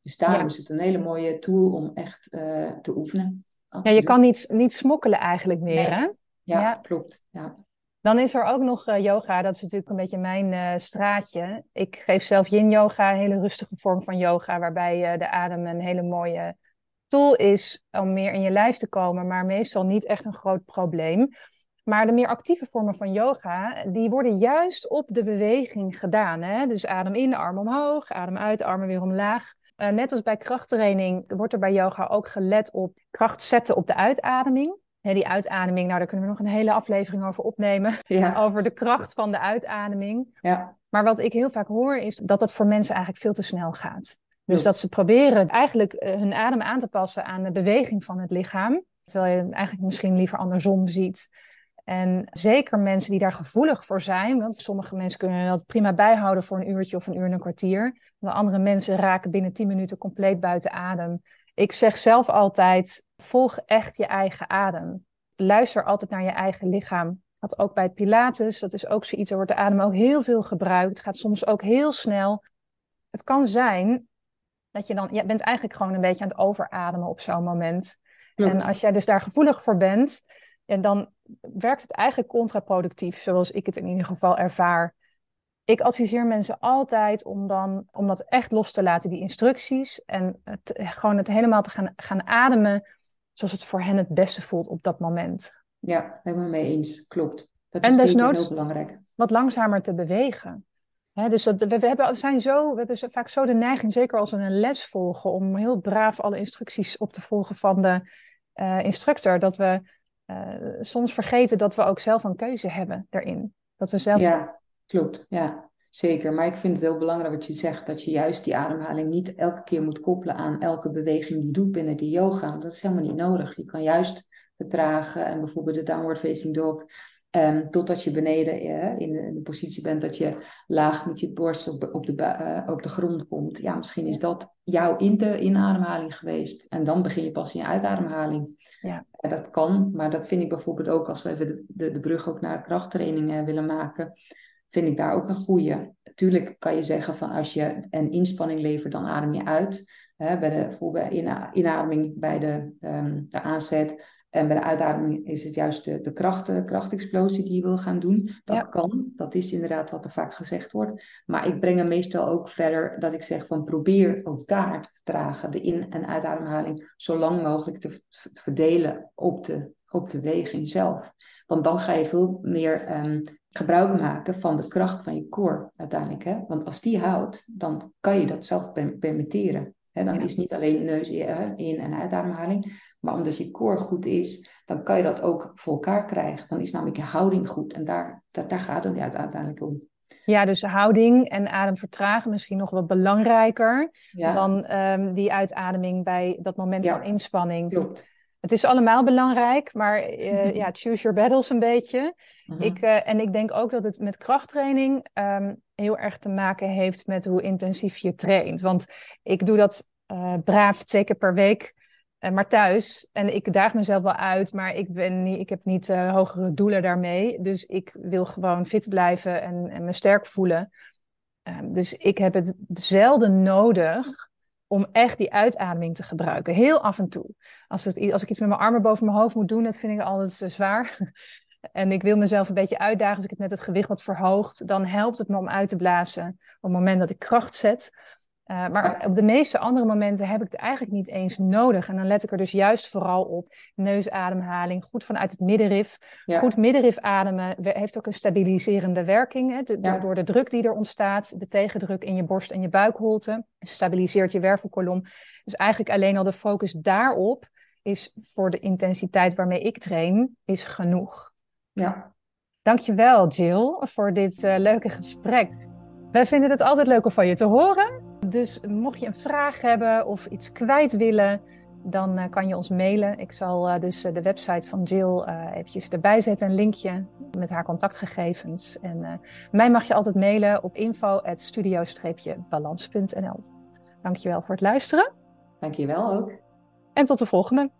[SPEAKER 2] Dus daarom is het een hele mooie tool om echt uh, te oefenen.
[SPEAKER 1] Ja, je kan niet, niet smokkelen eigenlijk meer, hè?
[SPEAKER 2] Ja, ja, klopt. Ja.
[SPEAKER 1] Dan is er ook nog uh, yoga, dat is natuurlijk een beetje mijn uh, straatje. Ik geef zelf yin yoga, een hele rustige vorm van yoga, waarbij de adem een hele mooie tool is om meer in je lijf te komen, maar meestal niet echt een groot probleem. Maar de meer actieve vormen van yoga, die worden juist op de beweging gedaan. Hè? Dus adem in, arm omhoog, adem uit, armen weer omlaag. Uh, net als bij krachttraining wordt er bij yoga ook gelet op kracht zetten op de uitademing. die uitademing, nou daar kunnen we nog een hele aflevering over opnemen. Over de kracht van de uitademing.
[SPEAKER 2] Ja.
[SPEAKER 1] Maar wat ik heel vaak hoor is dat het voor mensen eigenlijk veel te snel gaat. Dus dat ze proberen eigenlijk eh, hun adem aan te passen aan de beweging van het lichaam. Terwijl je eigenlijk misschien liever andersom ziet. En zeker mensen die daar gevoelig voor zijn, want sommige mensen kunnen dat prima bijhouden voor een uurtje of een uur en een kwartier. Maar andere mensen raken binnen 10 minuten compleet buiten adem. Ik zeg zelf altijd: volg echt je eigen adem. Luister altijd naar je eigen lichaam. Dat ook bij Pilates, dat is ook zoiets, er wordt de adem ook heel veel gebruikt. Het gaat soms ook heel snel. Het kan zijn dat je dan, je bent eigenlijk gewoon een beetje aan het overademen op zo'n moment. En als jij dus daar gevoelig voor bent, en dan werkt het eigenlijk contraproductief, zoals ik het in ieder geval ervaar. Ik adviseer mensen altijd om, dan, om dat echt los te laten, die instructies. En het, gewoon het helemaal te gaan, gaan ademen zoals het voor hen het beste voelt op dat moment.
[SPEAKER 2] Ja, helemaal mee eens. Klopt. Dat is en heel belangrijk.
[SPEAKER 1] Wat langzamer te bewegen. dus dat, we, we, hebben, zijn zo, we hebben vaak zo de neiging, zeker als we een les volgen, om heel braaf alle instructies op te volgen van de uh, instructor. Dat we uh, soms vergeten dat we ook zelf een keuze hebben daarin. Dat we zelf...
[SPEAKER 2] Ja, klopt. Ja, zeker. Maar ik vind het heel belangrijk wat je zegt, dat je juist die ademhaling niet elke keer moet koppelen aan elke beweging die je doet binnen de yoga. Dat is helemaal niet nodig. Je kan juist vertragen en bijvoorbeeld de downward facing dog Um, totdat je beneden uh, in, de, de, positie bent dat je laag met je borst op, op, de, uh, op de grond komt. Ja, misschien is dat jouw in de inademhaling geweest. En dan begin je pas in je uitademhaling.
[SPEAKER 1] Ja.
[SPEAKER 2] Uh, dat kan, maar dat vind ik bijvoorbeeld ook als we even de, de, de brug ook naar krachttraining willen maken. Vind ik daar ook een goede. Natuurlijk kan je zeggen van als je een inspanning levert, dan adem je uit. bij de, bijvoorbeeld inademing bij de, um, de aanzet en bij de uitademing is het juist de, de kracht, de krachtexplosie die je wil gaan doen. Dat kan, dat is inderdaad wat er vaak gezegd wordt. Maar ik breng hem meestal ook verder dat ik zeg van probeer ook daar te vertragen. De in- en uitademhaling zo lang mogelijk te verdelen op de, op de beweging zelf. Want dan ga je veel meer um, gebruik maken van de kracht van je core uiteindelijk. Hè? Want als die houdt, dan kan je dat zelf permitteren dan is niet alleen neus in- en uitademhaling, maar omdat je core goed is, dan kan je dat ook voor elkaar krijgen. Dan is namelijk je houding goed. En daar, daar, daar gaat het uiteindelijk om.
[SPEAKER 1] Ja, dus houding en ademvertragen misschien nog wat belangrijker dan ehm, die uitademing bij dat moment van inspanning.
[SPEAKER 2] Klopt.
[SPEAKER 1] Het is allemaal belangrijk, maar uh, ja, choose your battles een beetje. Mhm. ik, uh, en ik denk ook dat het met krachttraining um, heel erg te maken heeft met hoe intensief je traint. Want ik doe dat uh, braaf twee keer per week, maar thuis. En ik daag mezelf wel uit, maar ik, ben niet, ik heb niet hogere doelen daarmee. Dus ik wil gewoon fit blijven en, en me sterk voelen. Um, dus ik heb het zelden nodig om echt die uitademing te gebruiken. Heel af en toe. Als, als ik iets met mijn armen boven mijn hoofd moet doen, dat vind ik altijd zwaar. en ik wil mezelf een beetje uitdagen, als ik het net het gewicht wat verhoogt, dan helpt het me om uit te blazen op het moment dat ik kracht zet. Uh, maar op de meeste andere momenten heb ik het eigenlijk niet eens nodig. En dan let ik er dus juist vooral op. Neusademhaling, goed vanuit het middenrif. Goed middenrif ademen heeft ook een stabiliserende werking. Hè? De, Door de druk die er ontstaat, de tegendruk in je borst en je buikholte. stabiliseert je wervelkolom. Dus eigenlijk alleen al de focus daarop is voor de intensiteit waarmee ik train, is genoeg.
[SPEAKER 2] Ja.
[SPEAKER 1] Dankjewel Jill voor dit uh, leuke gesprek. Wij vinden het altijd leuk om van je te horen. Dus mocht je een vraag hebben of iets kwijt willen, dan uh, kan je ons mailen. Ik zal uh, dus uh, de website van Jill eventjes erbij zetten, een linkje met haar contactgegevens. En mij mag je altijd mailen op info.studio-balans.nl. Dankjewel voor het luisteren.
[SPEAKER 2] Dankjewel ook.
[SPEAKER 1] En tot de volgende.